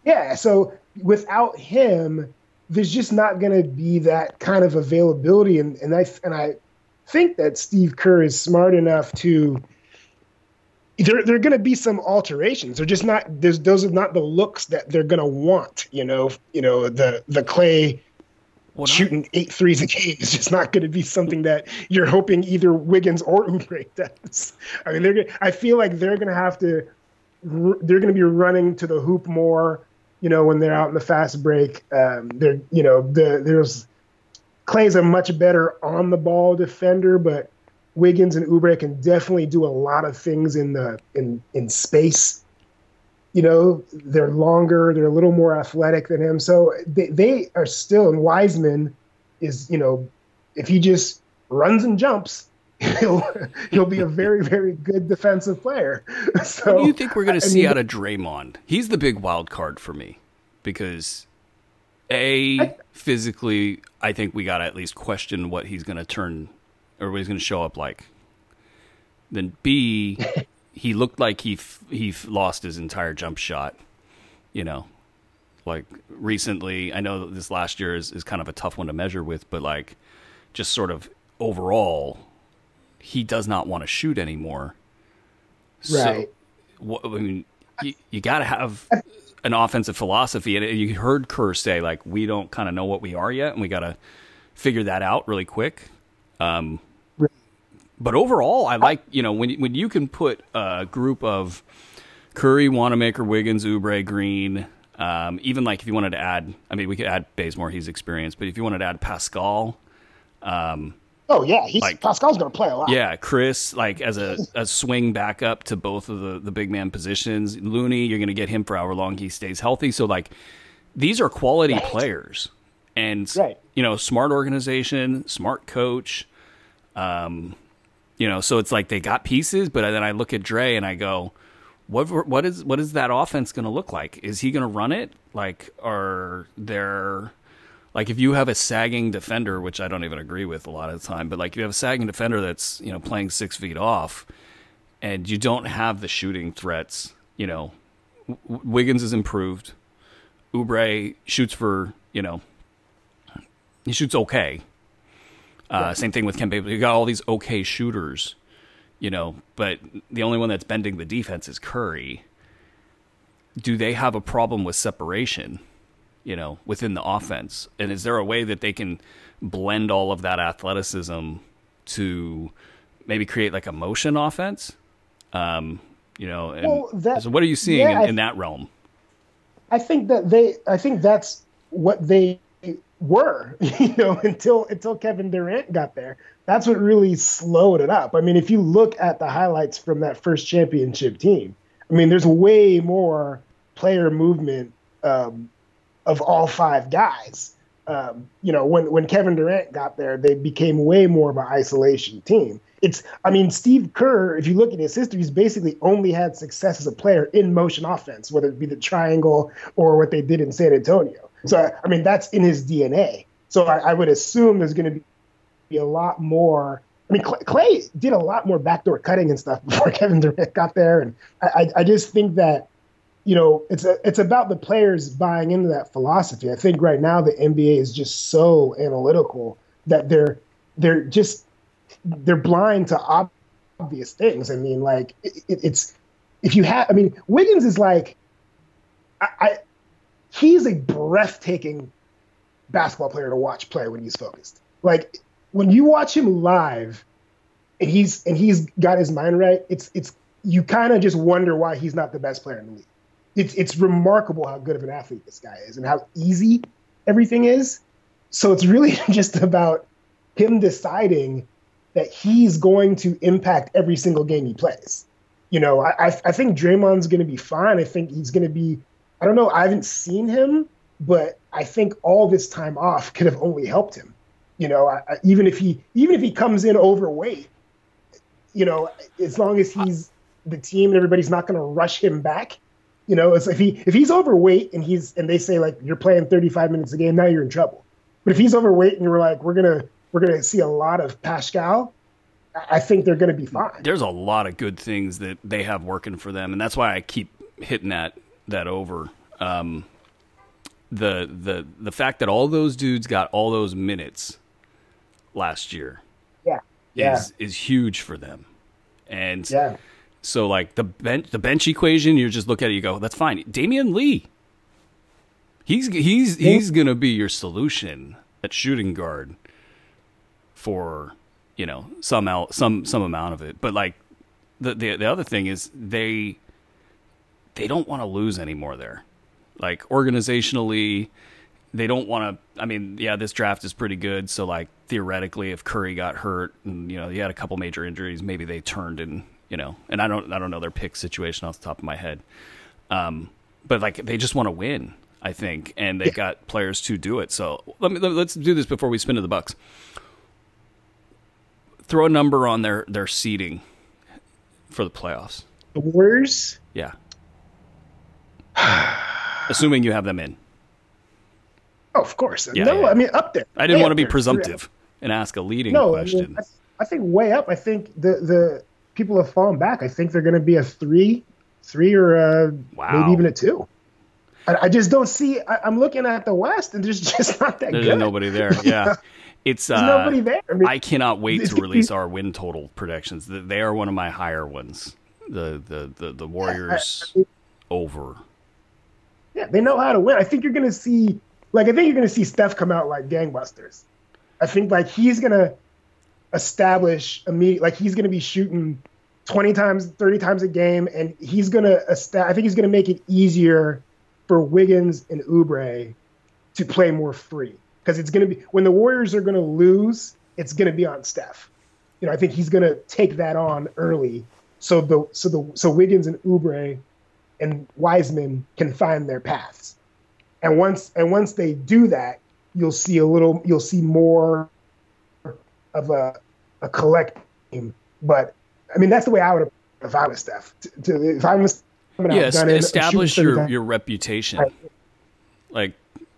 Yeah, so without him, there's just not going to be that kind of availability, and and I and I think that Steve Kerr is smart enough to. There, there are going to be some alterations. They're just not. There's, those are not the looks that they're going to want. You know, you know the the well, shooting eight threes a game is just not going to be something that you're hoping either Wiggins or Oubre does. I mean, they're. Gonna, I feel like they're going to have to. They're going to be running to the hoop more. You know, when they're out in the fast break, um, they're. You know, the there's Klay's a much better on the ball defender, but Wiggins and Oubre can definitely do a lot of things in the in in space. You know, they're longer, they're a little more athletic than him, so they they are still. And Wiseman is, you know, if he just runs and jumps, he'll he'll be a very very good defensive player. So, what do you think we're going to see mean, out of Draymond? He's the big wild card for me because a I, physically, I think we got to at least question what he's going to turn or what he's going to show up like. Then B, he looked like he f- he f- lost his entire jump shot. You know, like recently. I know this last year is, is kind of a tough one to measure with, but like just sort of overall, he does not want to shoot anymore. Right. So, I mean, you, you got to have an offensive philosophy. And you heard Kerr say, like, we don't kind of know what we are yet, and we got to figure that out really quick. Um, but overall, I like you know when when you can put a group of Curry, Wanamaker, Wiggins, Oubre, Green, um, even like if you wanted to add, I mean, we could add Bazemore, he's experienced, but if you wanted to add Paschall, um, Oh yeah, he's like, Paschall's going to play a lot. Yeah, Chris, like as a, a swing backup to both of the the big man positions. Looney, you're going to get him for however long he stays healthy. So like, these are quality right. players, and right. you know, smart organization, smart coach. Um, you know, so it's like they got pieces, but then I look at Dre and I go, what what is what is that offense going to look like? Is he going to run it? Like, are there like if you have a sagging defender, which I don't even agree with a lot of the time, but like you have a sagging defender that's you know playing six feet off, and you don't have the shooting threats, you know, w- Wiggins is improved. Oubre shoots for you know, he shoots okay. Uh, Same thing with Kemba. You got all these okay shooters, you know, but the only one that's bending the defense is Curry. Do they have a problem with separation? you know, within the offense? And is there a way that they can blend all of that athleticism to maybe create like a motion offense? Um, you know, and well, that, so what are you seeing yeah, in, in that realm? I think that they, I think that's what they were, you know, until until Kevin Durant got there. That's what really slowed it up. I mean, if you look at the highlights from that first championship team, I mean, there's way more player movement um, of all five guys. Um, you know, when when Kevin Durant got there, they became way more of an isolation team. It's, I mean, Steve Kerr, if you look at his history, he's basically only had success as a player in motion offense, whether it be the triangle or what they did in San Antonio. So, I mean, that's in his DNA. So I, I would assume there's going to be a lot more. I mean, Klay did a lot more backdoor cutting and stuff before Kevin Durant got there, and I, I just think that you know, it's a, it's about the players buying into that philosophy. I think right now the NBA is just so analytical that they're they're just they're blind to obvious things. I mean, like it, it's if you have, I mean, Wiggins is like, I he's a breathtaking basketball player to watch play when he's focused. Like when you watch him live, and he's and he's got his mind right. It's it's you kind of just wonder why he's not the best player in the league it's it's remarkable how good of an athlete this guy is and how easy everything is. So it's really just about him deciding that he's going to impact every single game he plays. You know, I I think Draymond's going to be fine. I think he's going to be. I don't know. I haven't seen him, but I think all this time off could have only helped him. You know, I, I, even if he even if he comes in overweight, you know, as long as he's the team and everybody's not going to rush him back, you know, if he if he's overweight and he's and they say like you're playing 35 minutes a game, now you're in trouble. But if he's overweight and you're like we're gonna we're gonna see a lot of Paschall, I think they're gonna be fine. There's a lot of good things that they have working for them, and that's why I keep hitting that that over. Um, the the the fact that all those dudes got all those minutes last year. Yeah. Yeah. is is huge for them. And Yeah. so like the bench the bench equation, you just look at it, you go, that's fine. Damion Lee. He's he's he's gonna be your solution at shooting guard for, you know, some out some some amount of it. But like the the the other thing is they they don't want to lose anymore there. Like organizationally, they don't want to. I mean, yeah, this draft is pretty good. So like theoretically, if Curry got hurt and you know he had a couple major injuries, maybe they turned and you know. And I don't I don't know their pick situation off the top of my head. Um, but like they just want to win, I think, and they got players to do it. So let me let, let's do this before we spin to the Bucks. Throw a number on their their seeding for the playoffs. The Warriors. Yeah. Assuming you have them in. Oh, of course. Yeah, no, yeah. I mean up there. I didn't want to be there. presumptive and ask a leading No, I, question. mean, I, I think way up. I think the the people have fallen back. I think they're going to be a three, three or a, Wow. maybe even a two. I, I just don't see. I, I'm looking at the West, and there's just not that There's good. nobody there. Yeah. It's uh, nobody there. I mean, I cannot wait to release our win total predictions. They are one of my higher ones. The the the, the Warriors I mean- over. Yeah, they know how to win. I think you're to see, like, I think you're to see Steph come out like gangbusters. I think like he's to establish immediate, like he's to be shooting 20 times, 30 times a game, and he's to, esta- I think he's to make it easier for Wiggins and Oubre to play more free because it's to be when the Warriors are to lose, it's to be on Steph. You know, I think he's to take that on early, so the so the so Wiggins and Oubre and Wiseman can find their paths. And once and once they do that, you'll see a little you'll see more of a a collect team. But I mean that's the way I would if I was Steph. To, to, if I was Yes, gunning, establish your 30 your reputation. Right. Like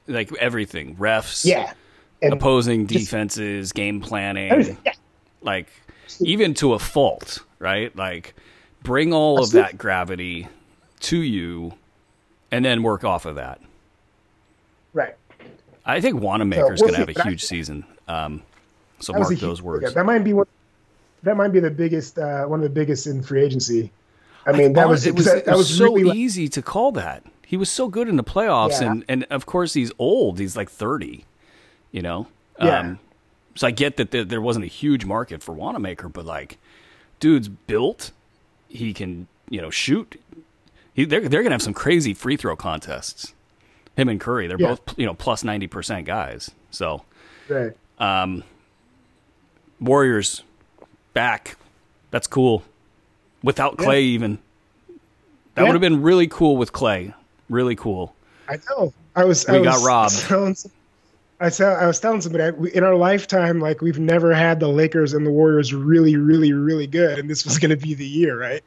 like everything, refs, yeah. And opposing just- defenses, game planning. Yeah. like even to a fault, right? Like bring all of that gravity to you and then work off of that. Right. I think Wanamaker's we'll going to have a but I- huge season. Um, so mark huge- those words. yeah, that might be one. That might be the biggest, uh, one of the biggest in free agency. I mean, that Oh, was it was, that, it was was so really easy to call that. He was so good in the playoffs, Yeah. and and of course he's old. He's like thirty, you know. Yeah. Um, so I get that there, there wasn't a huge market for Wanamaker, but like, dude's built. He can, you know, shoot. He, they're they're gonna have some crazy free throw contests. Him and Curry, they're Yeah. both you know plus ninety percent guys. So right. Um, Warriors back. That's cool. Without Klay, even that Yeah. would have been really cool with Klay. Really cool. I know. I was. We I got was robbed. I said I was telling somebody I, we, in our lifetime, like we've never had the Lakers and the Warriors really, really, really good, and this was going to be the year, right?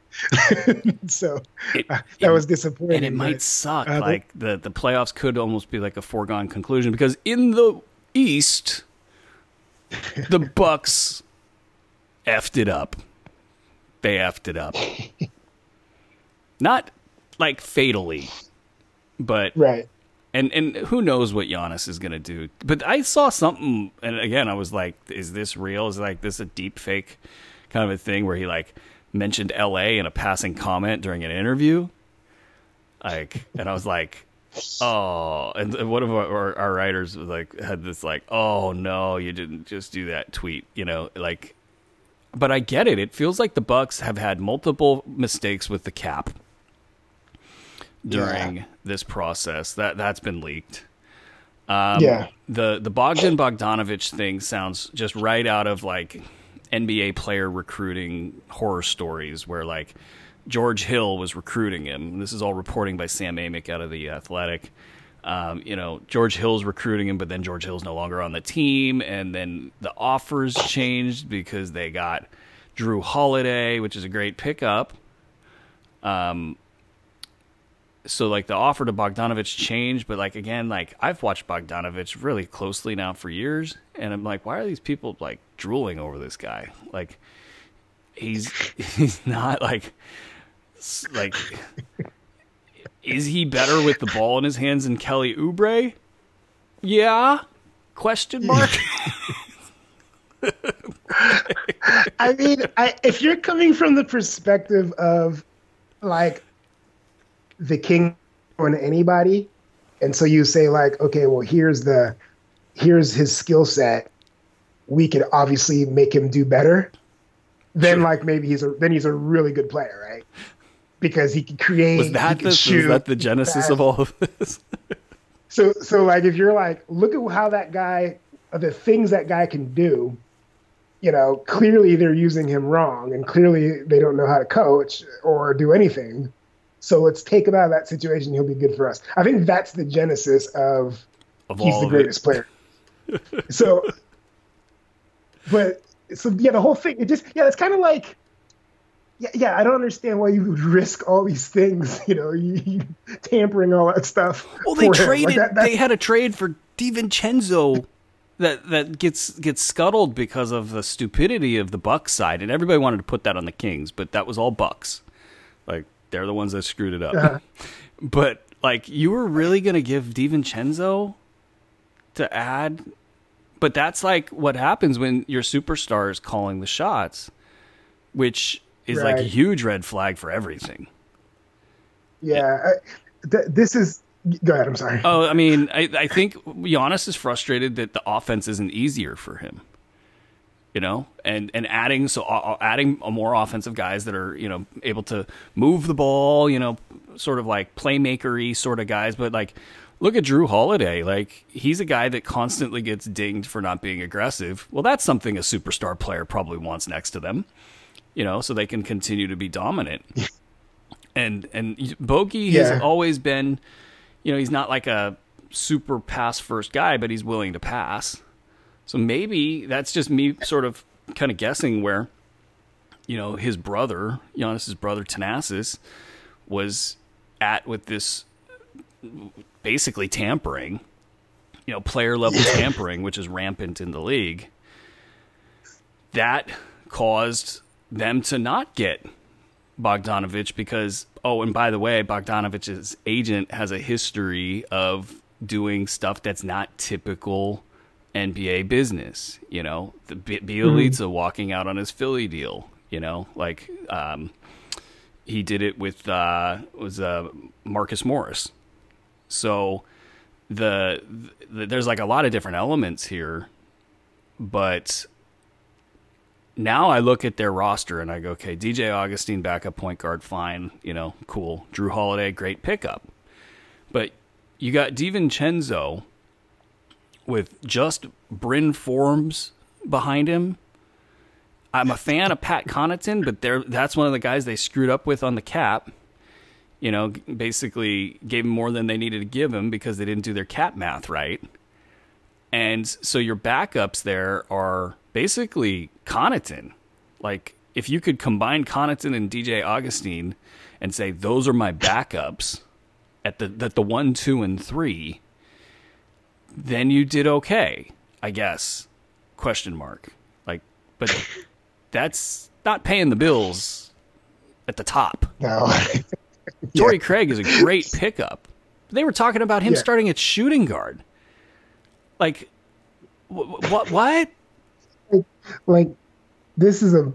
so It- uh, that it- was disappointing. and it might but- suck. uh, like the the playoffs could almost be like a foregone conclusion because in the East, the Bucks effed it up. They effed it up. Not like fatally, but right. And and who knows what Giannis is gonna do? But I saw something, and again, I was like, "Is this real? Is like this a deep fake kind of a thing where he like mentioned L.A. in a passing comment during an interview?" Like, and I was like, "Oh!" And one of our, our, our writers was like, had this like, "Oh no, you didn't just do that tweet," you know, like. But I get it. It feels like the Bucks have had multiple mistakes with the cap during this process. That that's been leaked. Um, Yeah. The the Bogdan Bogdanovich thing sounds just right out of like NBA player recruiting horror stories where like George Hill was recruiting him. This is all reporting by Sam Amick out of the Athletic. Um, you know, George Hill's recruiting him, but then George Hill's no longer on the team, and then the offers changed because they got Jrue Holiday, which is a great pickup. Um, so like the offer to Bogdanovich changed, but like again, like I've watched Bogdanovich really closely now for years, and I'm like, why are these people like drooling over this guy? Like he's he's not like like is he better with the ball in his hands than Kelly Oubre? Yeah. Question mark. I mean, I, if you're coming from the perspective of like the king on anybody, and so you say like, okay, well, here's the here's his skill set. We could obviously make him do better. Then Sure. like maybe he's a then he's a really good player, right? Because he can create. Was he that shoot, was that the genesis pass. of all of this? So so like if you're like, look at how that guy, the things that guy can do. You know, clearly they're using him wrong, and clearly they don't know how to coach or do anything. So let's take him out of that situation. He'll be good for us. I think that's the genesis of Of he's the of it. greatest player. so, but so yeah, the whole thing. It just yeah, it's kind of like. Yeah, yeah, I don't understand why you would risk all these things, you know, you, you tampering all that stuff. Well, they him. Like, traded. that- they had a trade for DiVincenzo that that gets gets scuttled because of the stupidity of the Bucks side, and everybody wanted to put that on the Kings, but that was all Bucks. They're the ones that screwed it up. Uh-huh. But like, you were really gonna give DiVincenzo to add? But that's like what happens when your superstar is calling the shots, which is like a huge red flag for everything. Yeah, I, th- this is. Go ahead. I'm sorry. Oh, I mean, I, I think Giannis is frustrated that the offense isn't easier for him. You know, and and adding so uh, adding a more offensive guys that are you know able to move the ball, you know, sort of like playmakery sort of guys. But like, look at Jrue Holiday. Like he's a guy that constantly gets dinged for not being aggressive. Well, that's something a superstar player probably wants next to them. You know, so they can continue to be dominant. and and Bogey has always been you know, he's not like a super pass first guy, but he's willing to pass. So maybe that's just me sort of kind of guessing where, you know, his brother, Giannis's brother Thanasis, was at with this basically tampering, you know, player level tampering, which is rampant in the league. That caused them to not get Bogdanovich because oh, and by the way, Bogdanovich's agent has a history of doing stuff that's not typical NBA business. You know, the B- Bjelica walking out on his Philly deal. You know, like um, he did it with uh, was uh, Marcus Morris. So the, the there's like a lot of different elements here, but now I look at their roster and I go, okay, DJ Augustin, backup point guard, fine, you know, cool. Jrue Holiday, great pickup. But you got DiVincenzo with just Bryn Forbes behind him. I'm a fan of Pat Connaughton, but they're, that's one of the guys they screwed up with on the cap. You know, basically gave him more than they needed to give him because they didn't do their cap math right. And so your backups there are basically Connaughton. Like if you could combine Connaughton and DJ Augustin and say those are my backups at the at the one, two, and three, then you did okay, I guess. Question mark. Like, but that's not paying the bills at the top. No. Torrey Craig is a great pickup. They were talking about him Yeah. starting at shooting guard. Like, what? What? like this is a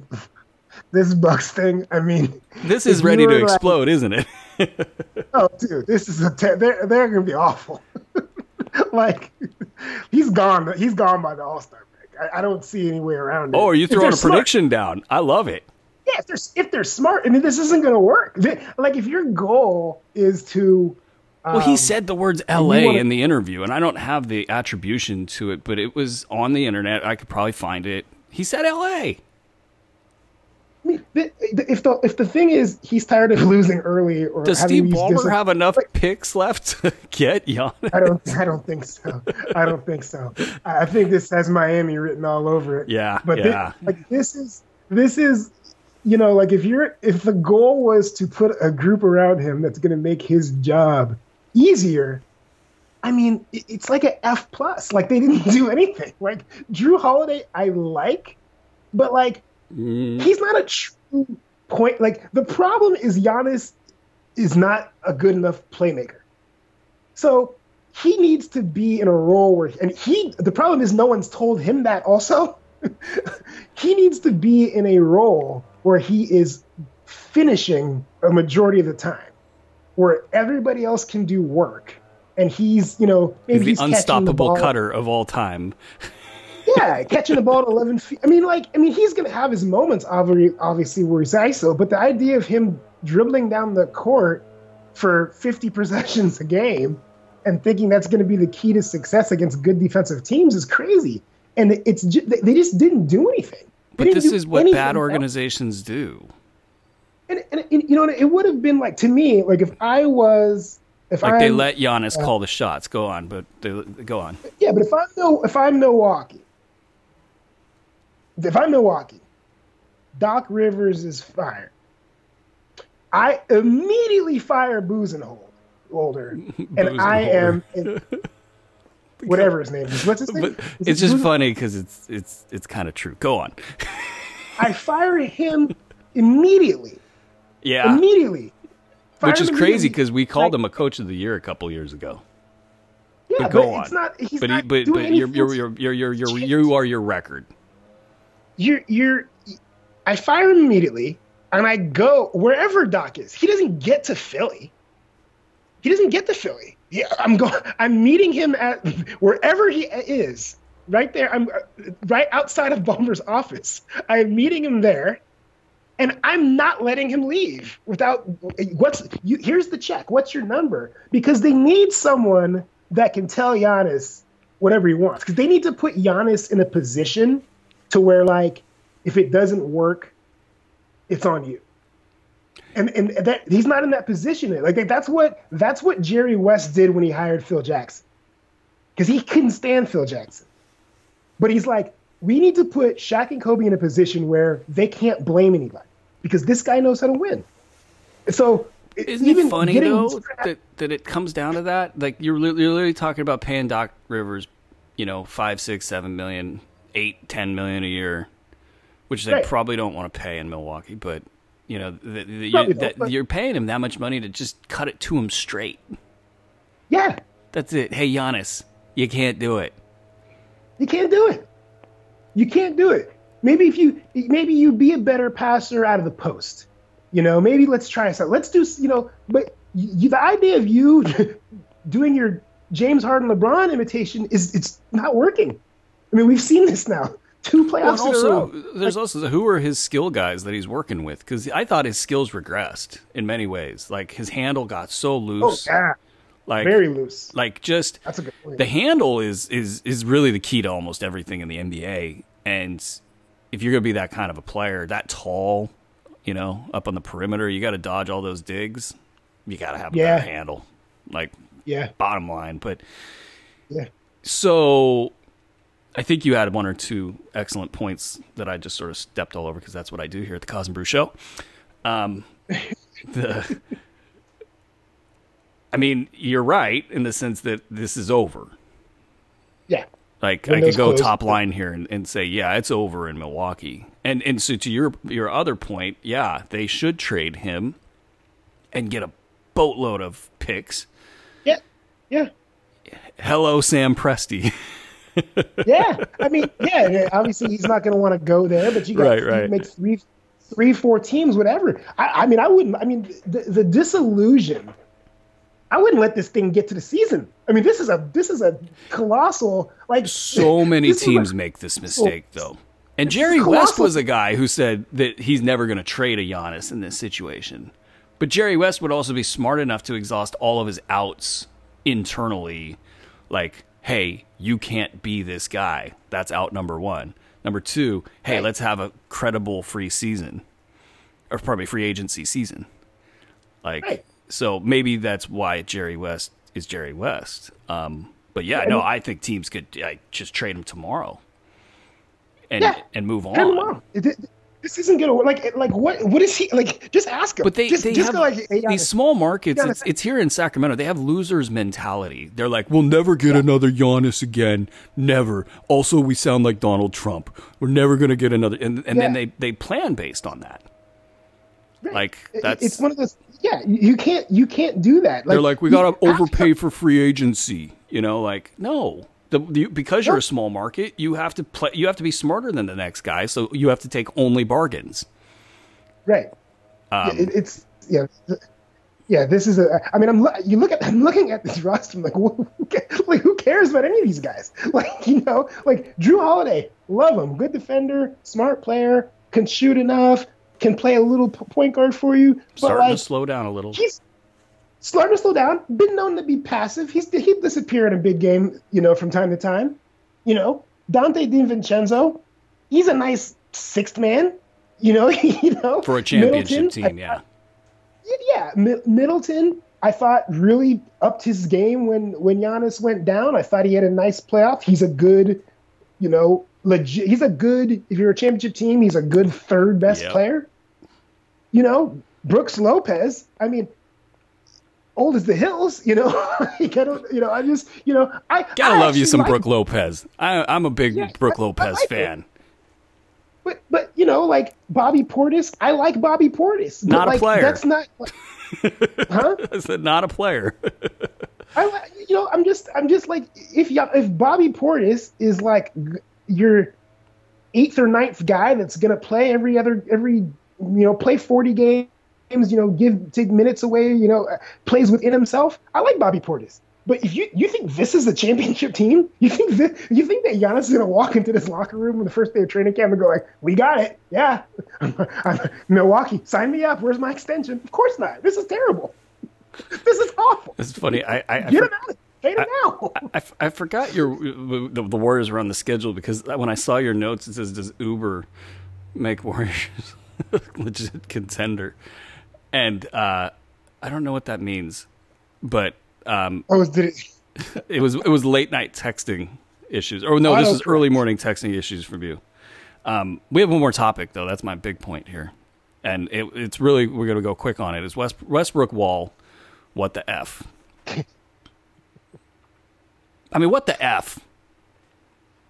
this Bucks thing. I mean, This is ready to like- explode, isn't it? oh, dude, this is a te- they're they're gonna be awful. like he's gone. He's gone by the All Star break. I, I don't see any way around it. Oh, are you throwing a smart- prediction down? I love it. Yeah, if they're if they're smart, I mean, this isn't gonna work. They- like if your goal is to Well, he um, said the words "L.A." wanna- in the interview, and I don't have the attribution to it, but it was on the internet. I could probably find it. He said "L.A." I mean, the- the- if the if the thing is he's tired of losing early or Does Steve Ballmer have enough picks left to get Giannis? I don't. I don't think so. I don't think so. I think this has Miami written all over it. Yeah, but yeah. like this is this is you know like if you're if the goal was to put a group around him that's going to make his job easier. I mean, it's like a F plus. Like they didn't do anything. Like Jrue Holiday, I like, but like Mm, he's not a true point. Like the problem is Giannis is not a good enough playmaker. So he needs to be in a role where, and he. The problem is no one's told him that. Also, he needs to be in a role where he is finishing a majority of the time, where everybody else can do work, and he's you know maybe he's the he's the unstoppable ball. cutter of all time. yeah, catching the ball at 11 feet. I mean, like, I mean, he's going to have his moments, obvi- obviously, where he's ISO, but the idea of him dribbling down the court for 50 possessions a game and thinking that's going to be the key to success against good defensive teams is crazy. And it's ju- they- just didn't do anything. They But this is what bad else. organizations do. And, and, and, you know, it would have been like to me, like if I was, if Like I they let Giannis call the shots. Go on, but they go on. Yeah, but if I'm no, if I'm Milwaukee, if I'm Milwaukee, Doc Rivers is fired. I immediately fire Budenholzer, Holder, and I am in, whatever his name is. What's his name? But Is it's it just funny because it's it's it's kind of true. Go on. I fire him immediately. Yeah, Immediately. Fire which is crazy because we called Like, him a coach of the year a couple years ago. Yeah, but but, go it's on. not. He's But he, not but doing but you're you're you're you're you're, you're you are your record. You're you're I fire him immediately and I go wherever Doc is. He doesn't get to Philly. He doesn't get to Philly. Yeah, I'm going I'm meeting him at wherever he is. Right there. I'm uh, right outside of Ballmer's office. I'm meeting him there. And I'm not letting him leave without what's you here's the check. What's your number? Because they need someone that can tell Giannis whatever he wants. Because they need to put Giannis in a position to where like if it doesn't work, it's on you. And and that he's not in that position. Like that's what that's what Jerry West did when he hired Phil Jackson. Because he couldn't stand Phil Jackson. But he's like, we need to put Shaq and Kobe in a position where they can't blame anybody. Because this guy knows how to win. So Isn't even it funny though trapped- that, that it comes down to that? Like you're, you're literally talking about paying Doc Rivers, you know, five, six, seven million, eight, ten million a year, which they Right. probably don't want to pay in Milwaukee. But you know, the, the, you, that, you're paying him that much money to just cut it to him straight. yeah, That's it. Hey, Giannis, you can't do it. You can't do it. You can't do it. Maybe if you maybe you be a better passer out of the post. You know, maybe let's try something. Let's do you know, but you, the idea of you doing your James Harden LeBron imitation is it's not working. I mean, we've seen this now. Two Well, and playoffs in a row. there's also who are his skill guys that he's working with? Because I thought his skills regressed in many ways. Like his handle got so Oh, loose. yeah, like very loose. like just That's a good point. the handle is is is really the key to almost everything in the NBA. And if you're gonna be that kind of a player, that tall, you know, up on the perimeter, you got to dodge all those digs. You got to have a Yeah. better handle, like Yeah, bottom line. But yeah. so I think you had one or two excellent points that I just sort of stepped all over because that's what I do here at the Koz and Bru Show. Um, the, I mean, you're right in the sense that this is over. Yeah. Like Windows I could go closed. top line here and, and say, yeah, it's over in Milwaukee. And and so to your your other point, yeah, they should trade him and get a boatload of picks. Yeah. Yeah. Hello, Sam Presti. yeah, I mean, yeah. yeah, Obviously, he's not going to want to go there, but you got Right, you right. make three, three, four teams, whatever. I, I mean, I wouldn't. I mean, the, the disillusion. I wouldn't let this thing get to the season. I mean, this is a this is a colossal like so many teams a- make this mistake though. And Jerry West was a guy who said that he's never going to trade a Giannis in this situation. But Jerry West would also be smart enough to exhaust all of his outs internally like, "Hey, you can't be this guy." That's out number 1. Number 2, "Hey, Right. let's have a credible free season." Or probably free agency season. Like Right. so maybe that's why Jerry West is Jerry West. Um, but yeah, no, I think teams could like, just trade him tomorrow and Yeah. and move Turn him on. On. It- it- This isn't gonna work. Like, like what? What is he like? Just ask him. But they, just, they just have go like, hey, these small markets. Giannis- It's, it's here in Sacramento. They have losers mentality. They're like, we'll never get another Giannis again. Never. Also, we sound like Donald Trump. We're never going to get another. And, and then they, they plan based on that. Like that's it's one of those. Yeah, you can't you can't do that. Like, they're like, we got to overpay for free agency. You know, like, no, The, the, because you're a small market, you have to play. You have to be smarter than the next guy, so you have to take only bargains. Right. Um, yeah, it, it's yeah, yeah. This is a. I mean, I'm you look at I'm looking at this roster. I'm like, who, like who cares about any of these guys? Like you know, like Jrue Holiday, love him, good defender, smart player, can shoot enough, can play a little point guard for you. But Starting like, to slow down a little. He's starting to slow down. Been known to be passive. He's he'd disappear in a big game, you know, from time to time. You know, Donte DiVincenzo, he's a nice sixth man. You know, you know, for a championship team, yeah. yeah, Middleton. I thought really upped his game when when Giannis went down. I thought he had a nice playoff. He's a good, you know, legit. He's a good. If you're a championship team, he's a good third best yep. player. You know, Brooks Lopez. I mean, old as the hills, you know. you gotta, you know, I just, you know, I gotta I love you some like, Brook Lopez. I, am a big yeah, Brook Lopez like fan. It. But, but you know, like Bobby Portis, I like Bobby Portis. Not like, a player. That's not. huh? I said not a player. I, you know, I'm just, I'm just like, if you, if Bobby Portis is like your eighth or ninth guy that's gonna play every other, every, you know, play 40 games you know, give take minutes away, you know, uh, plays within himself. I like Bobby Portis. But if you you think this is a championship team, you think this, you think that Giannis is gonna walk into this locker room on the first day of training camp and go like, "We got it, yeah, I'm, I'm, Milwaukee, sign me up. Where's my extension?" Of course not. This is terrible. This is awful. It's funny. I, I get I, him out. Fade him now. I, I, forgot your the, the Warriors were on the schedule because when I saw your notes, it says, "Does Oubre make Warriors legit contender?" And uh, I don't know what that means, but um, oh, did it? it was it was late night texting issues. Or no, this is early morning texting issues from you. Um, we have one more topic though. That's my big point here, and it, it's really we're going to go quick on it. Is West, Westbrook Wall? What the f? I mean, what the f?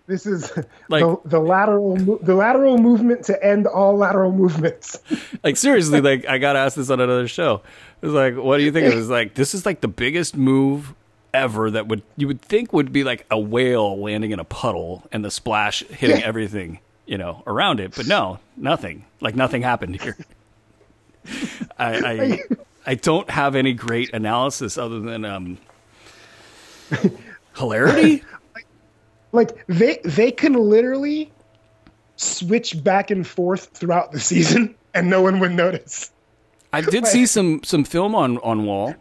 This is like the, the, lateral the lateral movement to end all lateral movements. like seriously, like I got asked this on another show. It was like, what do you think? It was like this is like the biggest move ever that would you would think would be like a whale landing in a puddle and the splash hitting yeah. everything you know around it, but no, nothing. Like nothing happened here. I, I I don't have any great analysis other than um hilarity like they they can literally switch back and forth throughout the season and no one would notice. I did see some some film on on Wall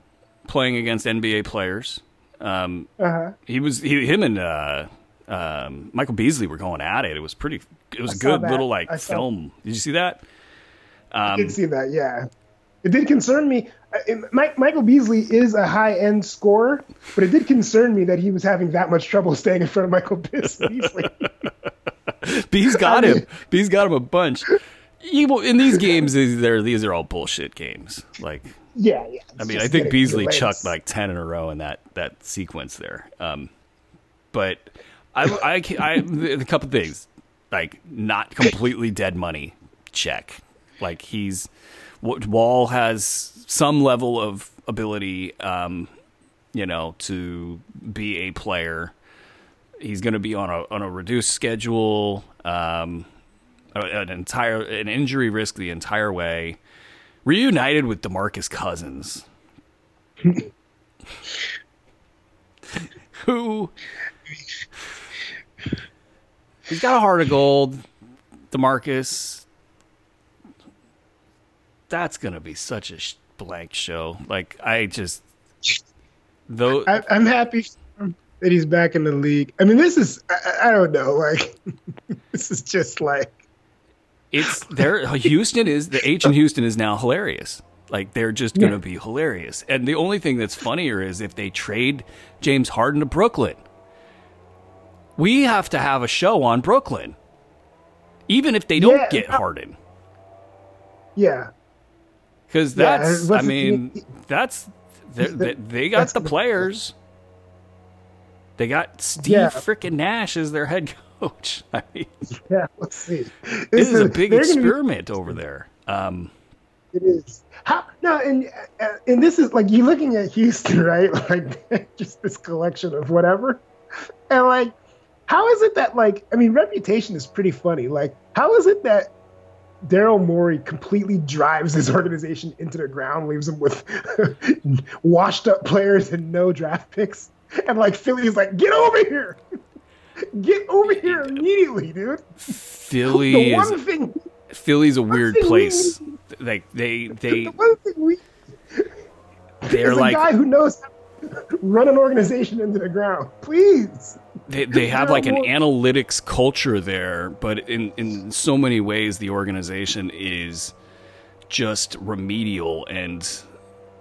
playing against NBA players. Um, uh-huh. He was he, him and uh, um, Michael Beasley were going at it. It was pretty. It was a good little like film. Did you see that? Um, I did see that. Yeah, it did concern me. Uh, Mike, Michael Beasley is a high end scorer, but it did concern me that he was having that much trouble staying in front of Michael Beasley. Bees got him. Bees got him a bunch. in these games, these are these are all bullshit games. Like, yeah, yeah. I mean, I think Beasley chucked like ten in a row in that that sequence there. Um, but I, I, I, a couple things like not completely dead money. Check. Like he's Wall has some level of ability, um, you know, to be a player. He's going to be on a on a reduced schedule, um, an entire an injury risk the entire way. Reunited with DeMarcus Cousins, who he's got a heart of gold. DeMarcus that's gonna be such a sh- blank show. Like I just though I, am happy that he's back in the league. I mean, this is I, I don't know. Like this is just like it's there. Houston is the H in Houston is now hilarious. Like they're just gonna yeah. be hilarious. And the only thing that's funnier is if they trade James Harden to Brooklyn. We have to have a show on Brooklyn, even if they don't yeah, get Harden. Yeah, because that's yeah, I mean that's they, they got the players. They got Steve yeah. freaking Nash as their head coach. I mean, yeah, let's see. It is a big experiment be, over there. Um, it is. How no, and and this is like you're looking at Houston, right? Like just this collection of whatever. and like, how is it that like I mean, reputation is pretty funny. Like, how is it that Daryl Morey completely drives his organization into the ground, leaves them with washed up players and no draft picks, and like Philly's like, get over here, get over here immediately, dude. Philly The is one thing, Philly's a weird thing we place. Like they they the one thing we they're is a guy who knows how to run an organization into the ground. Please. They, they have like an analytics culture there, but in, in so many ways, the organization is just remedial and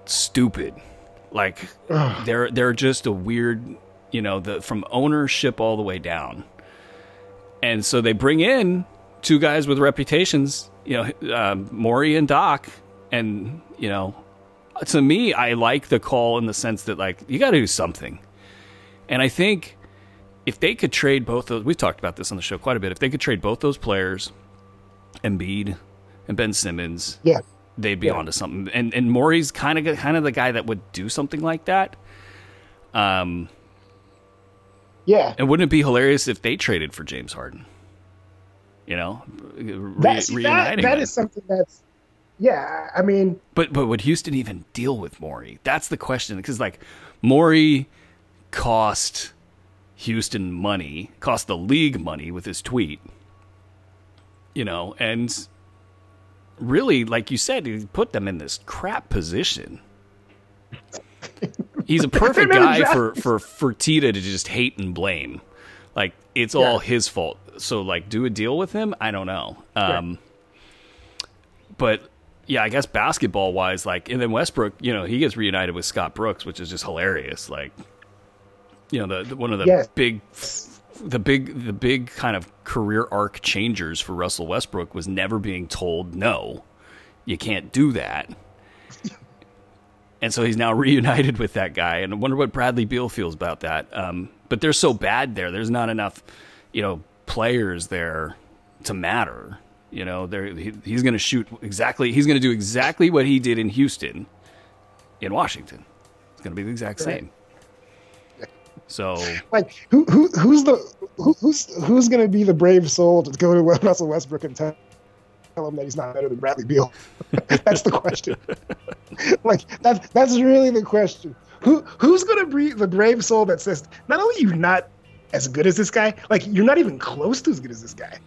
stupid. Like Ugh. they're they're just a weird, you know, the from ownership all the way down. And so they bring in two guys with reputations, you know, um, Morey and Doc, and you know, to me, I like the call in the sense that like you got to do something. And I think if they could trade both those, we've talked about this on the show quite a bit. If they could trade both those players, Embiid and Ben Simmons, Yeah. they'd be Yeah. onto something. And and Morey's kind of kind of the guy that would do something like that. Um, Yeah. and wouldn't it be hilarious if they traded for James Harden? You know, re- That, that, reuniting that them. is something that's, yeah, I mean, But but would Houston even deal with Morey? That's the question. Because like Morey cost Houston money, cost the league money with his tweet. You know, and really, like you said, he put them in this crap position. He's a perfect guy for for for Tita to just hate and blame. Like it's all his fault. So like, do a deal with him? I don't know. Um, but yeah, I guess basketball wise, like, and then Westbrook, you know, he gets reunited with Scott Brooks, which is just hilarious. Like, you know, the, the one of the Yes. big, the big, the big kind of career arc changers for Russell Westbrook was never being told no, you can't do that. And so he's now reunited with that guy, and I wonder what Bradley Beal feels about that. Um, but they're so bad there. There's not enough, you know, players there to matter. You know, they're, he, he's going to shoot exactly. He's going to do exactly what he did in Houston, in Washington. It's going to be the exact same. So like, who, who, who's the, who, who's, who's going to be the brave soul to go to Russell Westbrook and tell, tell him that he's not better than Bradley Beal? that's the question. like, that's, that's really the question. Who, who's going to be the brave soul that says, not only you're not as good as this guy, like, you're not even close to as good as this guy.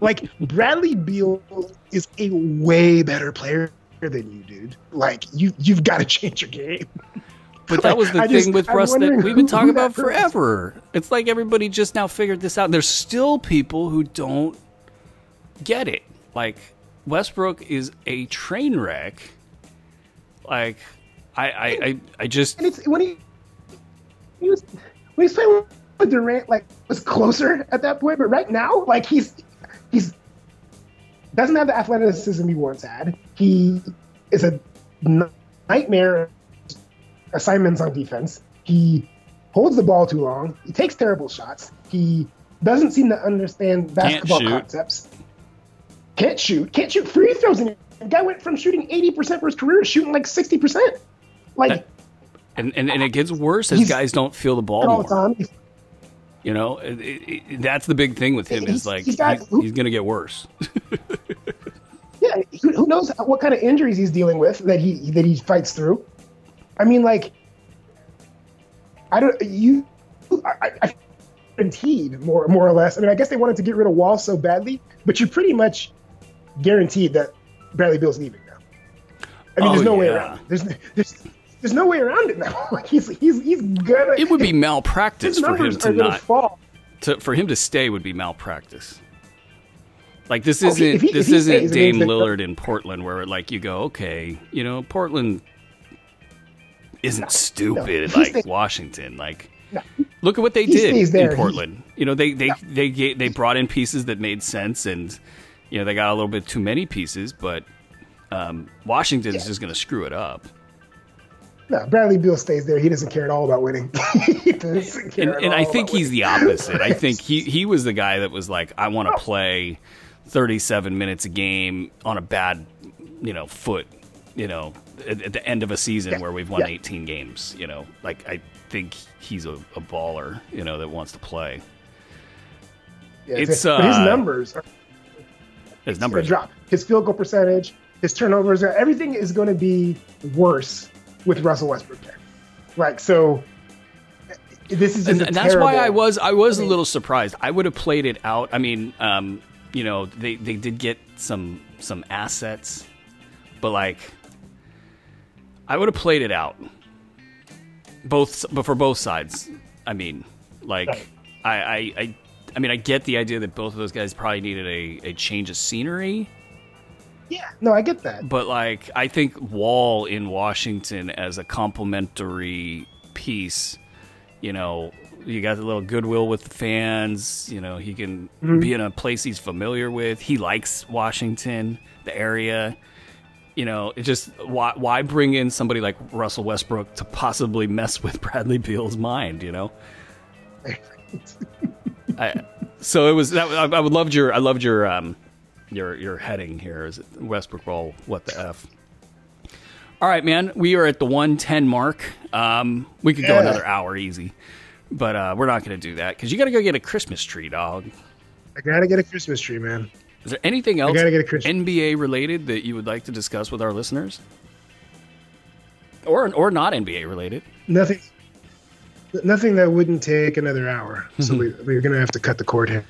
like, Bradley Beal is a way better player than you, dude. Like, you, you've got to change your game. But that was the I thing just- with I'm Russ that we've been talking about forever. It's like everybody just now figured this out. There's still people who don't get it. Like Westbrook is a train wreck. Like I I I, I just And it's when he he was when he's playing with Durant, like was closer at that point. But right now, like he's he's doesn't have the athleticism he once had. He is a nightmare assignments on defense. He holds the ball too long. He takes terrible shots. He doesn't seem to understand basketball shoot. concepts. Can't shoot. Can't shoot free throws. And the guy went from shooting 80% for his career to shooting like 60%. Like, That- and, and, and it gets worse as guys don't feel the ball more. You know, It- it- that's the big thing with him is like he's he's going to get worse. Yeah, who, who knows what kind of injuries he's dealing with that he that he fights through? I mean, like, I don't you. I, I- guaranteed more more or less. I mean, I guess they wanted to get rid of Wall so badly, but you're pretty much guaranteed that Bradley Beal's leaving now. I mean, Oh, there's no way around. it. There's there's there's no way around it now. Like he's he's he's gonna. It would be malpractice for him to not fall. to for him to stay would be malpractice. Like this Oh, isn't if he- this isn't stays, Dame Lillard in Portland where like you go okay you know Portland isn't stupid If he like stays- Washington like No. look at what they He did stays there, in he- Portland you know they they they ga- they brought in pieces that made sense and you know they got a little bit too many pieces but um, Washington's Yeah. just going to screw it up No, Bradley Beal stays there. He doesn't care at all about winning. he doesn't care and, at and I think about he's the opposite. I think he he was the guy that was like, I want to play 37 minutes a game on a bad, you know, foot, you know, at, the end of a season Yeah, where we've won yeah. 18 games. You know, like I think he's a, a baller, you know, that wants to play. Yeah, It's, but his uh, numbers are His numbers drop. His field goal percentage, his turnovers, everything is going to be worse with Russell Westbrook there. Like so, this is and, and that's why I was I was I a little surprised. I would have played it out. I mean, um, you know, they they did get some some assets, but like, I would have played it out. Both, but for both sides. I mean, like, Right. I, I I I mean, I get the idea that both of those guys probably needed a, a change of scenery. Yeah, no, I get that. But like, I think Wall in Washington as a complementary piece, you know, you got a little goodwill with the fans. You know, he can mm-hmm. be in a place he's familiar with. He likes Washington, the area. You know, it just why why bring in somebody like Russell Westbrook to possibly mess with Bradley Beal's mind? You know. I, so it was that I, I would loved your I loved your um your your heading here is it Westbrook roll what the f. All right, man. We are at the 110 mark. Um, we could go Yeah. another hour easy, but uh, we're not going to do that because you got to go get a Christmas tree, dog. I gotta get a Christmas tree, man. Is there anything else gotta get a NBA related that you would like to discuss with our listeners, or or not NBA related? Nothing. Nothing that wouldn't take another hour. So we, we're gonna have to cut the cord here.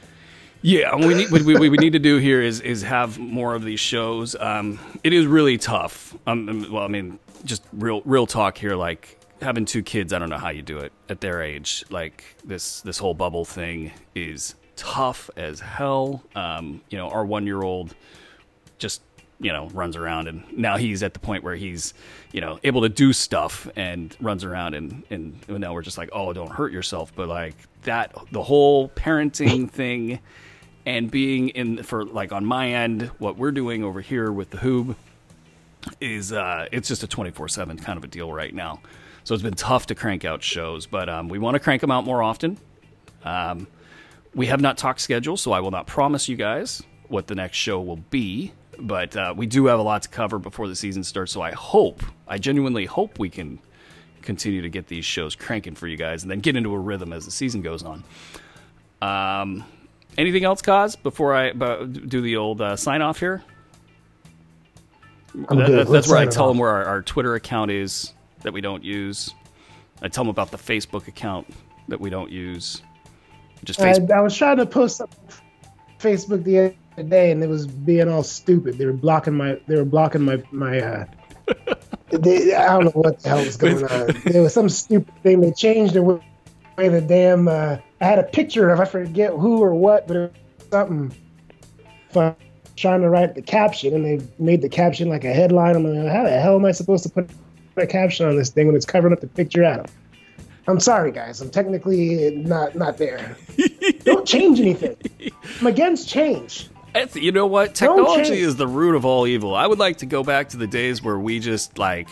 Yeah, we need, what we, what we need to do here is is have more of these shows. Um, it is really tough. Um, well, I mean, just real real talk here. Like having two kids, I don't know how you do it at their age. Like this this whole bubble thing is tough as hell. Um, you know, our one year old just you know runs around and now he's at the point where he's you know able to do stuff and runs around and and now we're just like oh don't hurt yourself. But like that the whole parenting thing and being in for like on my end what we're doing over here with the hoob is uh it's just a 24/7 kind of a deal right now. So it's been tough to crank out shows but um we want to crank them out more often. Um we have not talked schedule, so I will not promise you guys what the next show will be. But uh, we do have a lot to cover before the season starts, so I hope, I genuinely hope we can continue to get these shows cranking for you guys and then get into a rhythm as the season goes on. Um, anything else, Koz, before I do the old uh, sign off here? I'm That- good. that- that's where I tell off. them where our, our Twitter account is that we don't use. I tell them about the Facebook account that we don't use. Just I, Facebook. I was trying to post on Facebook the other day, and it was being all stupid. They were blocking my. They were blocking my my. Uh, they, I don't know what the hell was going on. There was some stupid thing. They changed the way, way the damn. Uh, I had a picture of I forget who or what, but it was something. Fun, trying to write the caption, and they made the caption like a headline. I'm like, how the hell am I supposed to put a caption on this thing when it's covering up the picture Adam? I'm sorry, guys. I'm technically not not there. Don't change anything. I'm against change. It's, you know what? Technology is the root of all evil. I would like to go back to the days where we just like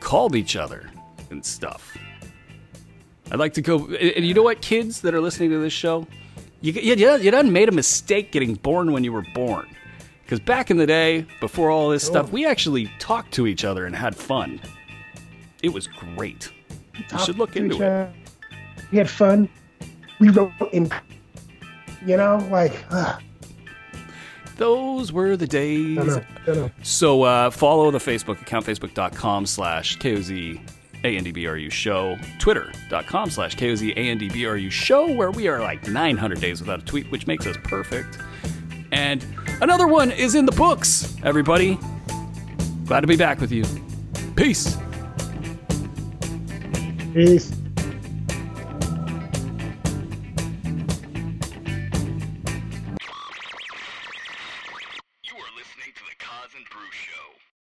called each other and stuff. I'd like to go. And you know what, kids that are listening to this show, you you you you done made a mistake getting born when you were born. Because back in the day, before all this oh. stuff, we actually talked to each other and had fun. It was great. You should look into it. We had fun. We wrote in, you know, like, uh, Those were the days. I don't know. I know. So uh, follow the Facebook account, facebook.com slash KOZ ANDBRU show, twitter.com slash KOZ ANDBRU show, where we are like 900 days without a tweet, which makes us perfect. And another one is in the books, everybody. Glad to be back with you. Peace. Peace.